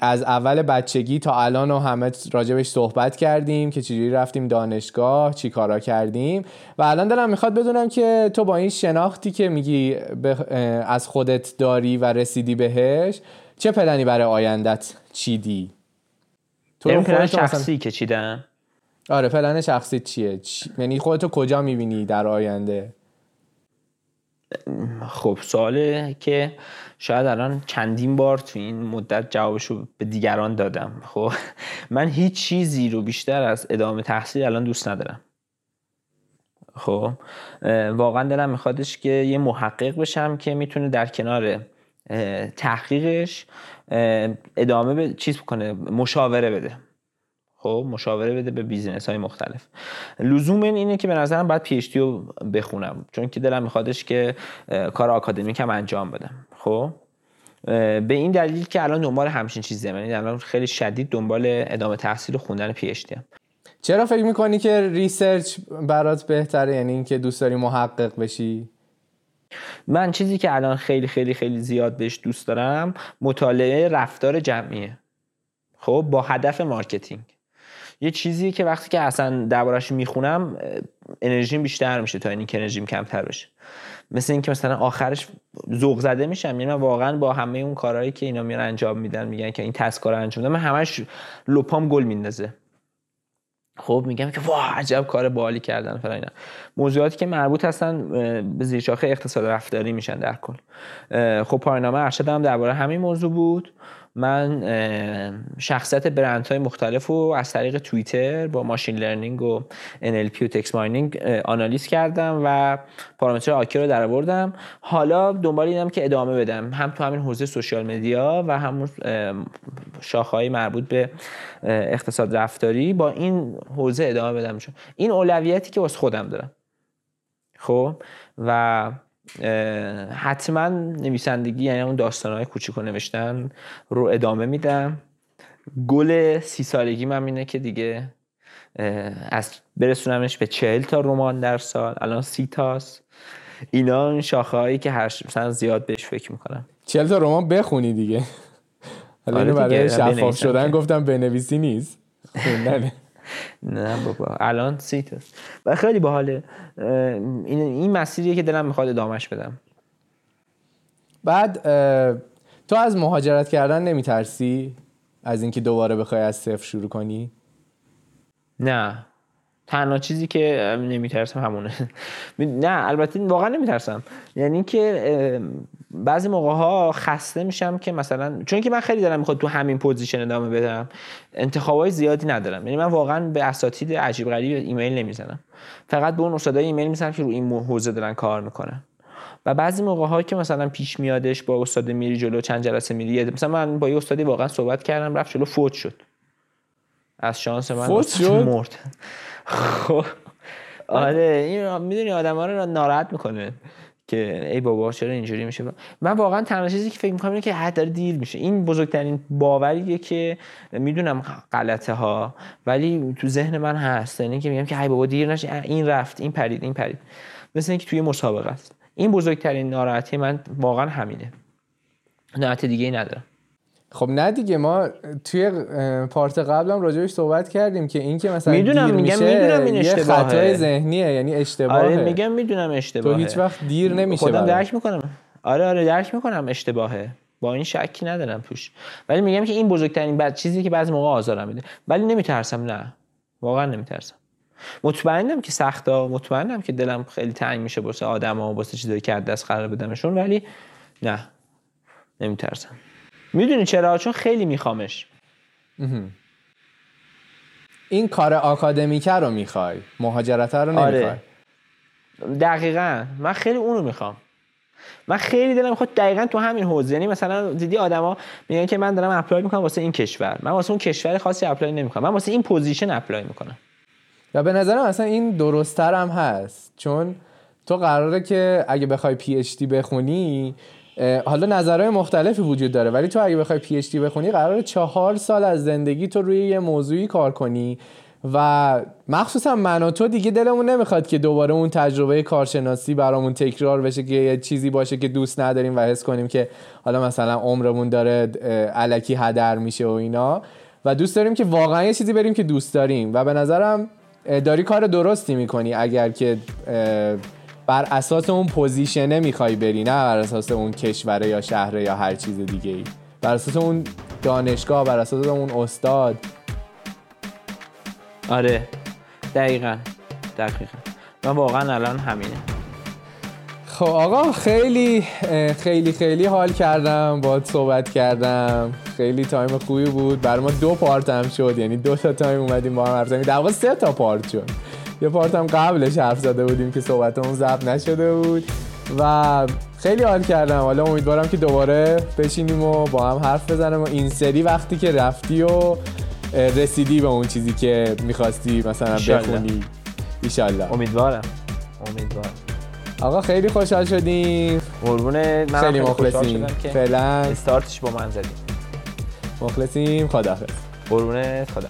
از اول بچگی تا الان و همه راجبش صحبت کردیم که چجوری رفتیم دانشگاه چی کارا کردیم. و الان دارم می‌خواد بدونم که تو با این شناختی که میگی از خودت داری و رسیدی بهش چه پلنی برای آیندت چیدی؟ تو پلن شخصی که چیدم. آره پلن شخصی چیه؟ چی... یعنی خودتو کجا می‌بینی در آینده؟ خب سواله که شاید الان چندین بار تو این مدت جوابشو به دیگران دادم. خب من هیچ چیزی رو بیشتر از ادامه تحصیل الان دوست ندارم. خب واقعا دلم میخوادش که یه محقق بشم که می‌تونه در کنار تحقیقش ادامه به چیز کنه مشاوره بده. خب مشاوره بده به business های مختلف. لزوم این اینه که به نظرم باید PhD رو بخونم چون که دلم میخوادش که کار آکادمیک هم انجام بدم. خب؟ به این دلیل که الان دنبال همچین چیزی یعنی الان خیلی شدید دنبال ادامه تحصیل و خوندن PhD هم چرا فکر می‌کنی که research برات بهتره؟ یعنی اینکه دوست داری محقق بشی؟ من چیزی که الان خیلی خیلی خیلی زیاد بهش دوست دارم مطالعه رفتار جمعیه. خب با هدف marketing. یه چیزی که وقتی که اصلا دربارش می‌خونم انرژیم بیشتر میشه تا اینکه انرژیم کمتر بشه. مثل اینکه مثلا آخرش ذوق زده میشم یعنی من واقعا با همه اون کارهایی که اینا میان انجام میدن میگن که این task ها رو انجام میدن من همش لپام گل میندازه. خب میگم که wow عجب کار باحالی کردن فلان اینا. موضوعاتی که مربوط هستن به زیرشاخه اقتصاد رفتاری میشن در کل. خب پایان‌نامه ارشد هم درباره همین موضوع بود. من شخصیت برند های مختلف رو از طریق توییتر با machine learning و NLP و text mining آنالیز کردم و پارامترهاشو رو درآوردم. حالا دنبال اینم که ادامه بدم. هم تو همین حوزه social media و همون شاخه‌های مربوط به اقتصاد رفتاری با این حوزه ادامه بدم. این اولویتی که واسه خودم دارم. خب؟ و حتما نویسندگی یعنی اون داستانهای کوچیک نوشتن رو ادامه میدم. گل سی سالگی من اینه که دیگه از برسونمش به چهل تا رمان در سال الان سی تاست. اینا اون شاخه هایی که هر مثلا زیاد بهش فکر می‌کنم. چهل تا رمان بخونی دیگه. حالا آره برای دیگه، شفاف شدن که. گفتم بنویسی نیست. خوندنه. نه بابا. الان سی تاست و خیلی باحاله. این این مسیریه که دلم می‌خواد ادامهش بدم. بعد تو از مهاجرت کردن نمیترسی؟ از اینکه دوباره بخوای از صفر شروع کنی؟ نه. تنها چیزی که نمیترسم همونه. نه البته واقعا نمیترسم. یعنی که بعضی موقع ها خسته میشم که مثلا چون که من خیلی دلم می‌خواد تو همین position ادامه بدم انتخابای زیادی ندارم. یعنی من واقعا به اساتید عجیب غریب ایمیل نمی‌زنم. فقط به اون استادای ایمیل می‌زنم که رو این حوزه دارن کار می‌کنن. و بعضی موقع ها که مثلا پیش میادش با استاد میری جلو چند جلسه میری مثلا من با یه استادی واقعا صحبت کردم رفت جلو فوت شد. از شانس من فوت شد؟ مرد. خب. آره این می‌دونی آدم ها رو ناراحت می‌کنه. که ای بابا چرا اینجوری میشه؟ من واقعا تنها چیزی که فکر می‌کنم اینه که حد داره دیر میشه. این بزرگترین باوریه که می‌دونم غلطه ها ولی تو ذهن من هست. یعنی که میگم که ای بابا دیر نشه. این رفت این پرید این پرید. مثل اینکه توی مسابقه است. این بزرگترین ناراحتی من واقعا همینه. ناراحت دیگه ای ندارم. خب نه دیگه ما توی پارت قبلم راجبش صحبت کردیم که این که مثلا می‌دونم، میگم می‌دونم این اشتباهه. خطای ذهنیه یعنی اشتباهه. آره میگم می‌دونم تو اشتباهه هیچ وقت دیر نمیشه خودم. درک می‌کنم. آره آره درک می‌کنم اشتباهه. با این شکی ندارم توش. ولی میگم که این بزرگترین بعد چیزی که بعضی موقع آزارم میده. ولی نمیترسم نه. واقعا نمیترسم. مطمئنم که سخته مطمئنم که دلم خیلی تنگ میشه واسه آدما واسه چیزایی که از دست قرار بدمشون ولی نه. نمیترسم. می‌دونی چرا؟ چون خیلی میخوامش. این کار آکادمیکه رو می‌خوای مهاجرت رو نمی‌خوای؟ آره. دقیقا. من خیلی اونو می‌خوام. من خیلی دلم می‌خواد دقیقا تو همین حوزه. یعنی مثلا دیدی آدما میگن که من دارم apply می‌کنم واسه این کشور. من واسه اون کشور خاصی apply نمی‌کنم. من واسه این position apply می‌کنم. و به نظرم اصلا این درستتر هم هست. چون تو قراره که اگه بخوای PhD بخونی حالا نظرهای مختلفی وجود داره ولی تو اگه بخوای PhD بخونی قراره چهار سال از زندگی تو روی یه موضوعی کار کنی و مخصوصا من و تو دیگه دلمون نمی‌خواد که دوباره اون تجربه کارشناسی برامون تکرار بشه که یه چیزی باشه که دوست نداریم و حس کنیم که حالا مثلا عمرمون داره علکی هدر میشه و اینا. و دوست داریم که واقعا یه چیزی بریم که دوست داریم. و به نظرم داری کار درستی می‌کنی اگر که بر اساس اون پوزیشنه می‌خوای بری نه بر اساس اون کشوره یا شهره یا هر چیز دیگه ای بر اساس اون دانشگاه بر اساس اون استاد. آره. دقیقا. دقیقا. من واقعا الان همینه. خب آقا خیلی خیلی خیلی حال کردم. باهات صحبت کردم. خیلی time خوبی بود. برای ما دو part هم شد. یعنی دو تا time اومدیم با هم حرف زدیم در سه تا part شد. یه part هم قبلش حرف زده بودیم که صحبتمون ضبط نشده بود. و خیلی حال کردم. حالا امیدوارم که دوباره بشینیم و با هم حرف بزنیم و این سری وقتی که رفتی و رسیدی به اون چیزی که می‌خواستی مثلا. بخونی. ایشالله. امیدوارم. امیدوارم. آقا خیلی خوشحال شدیم. قربون من خیلی مخلصیم. فعلا. استارتش با من زدیم مخلصیم. خداحافظ. قربونت خدا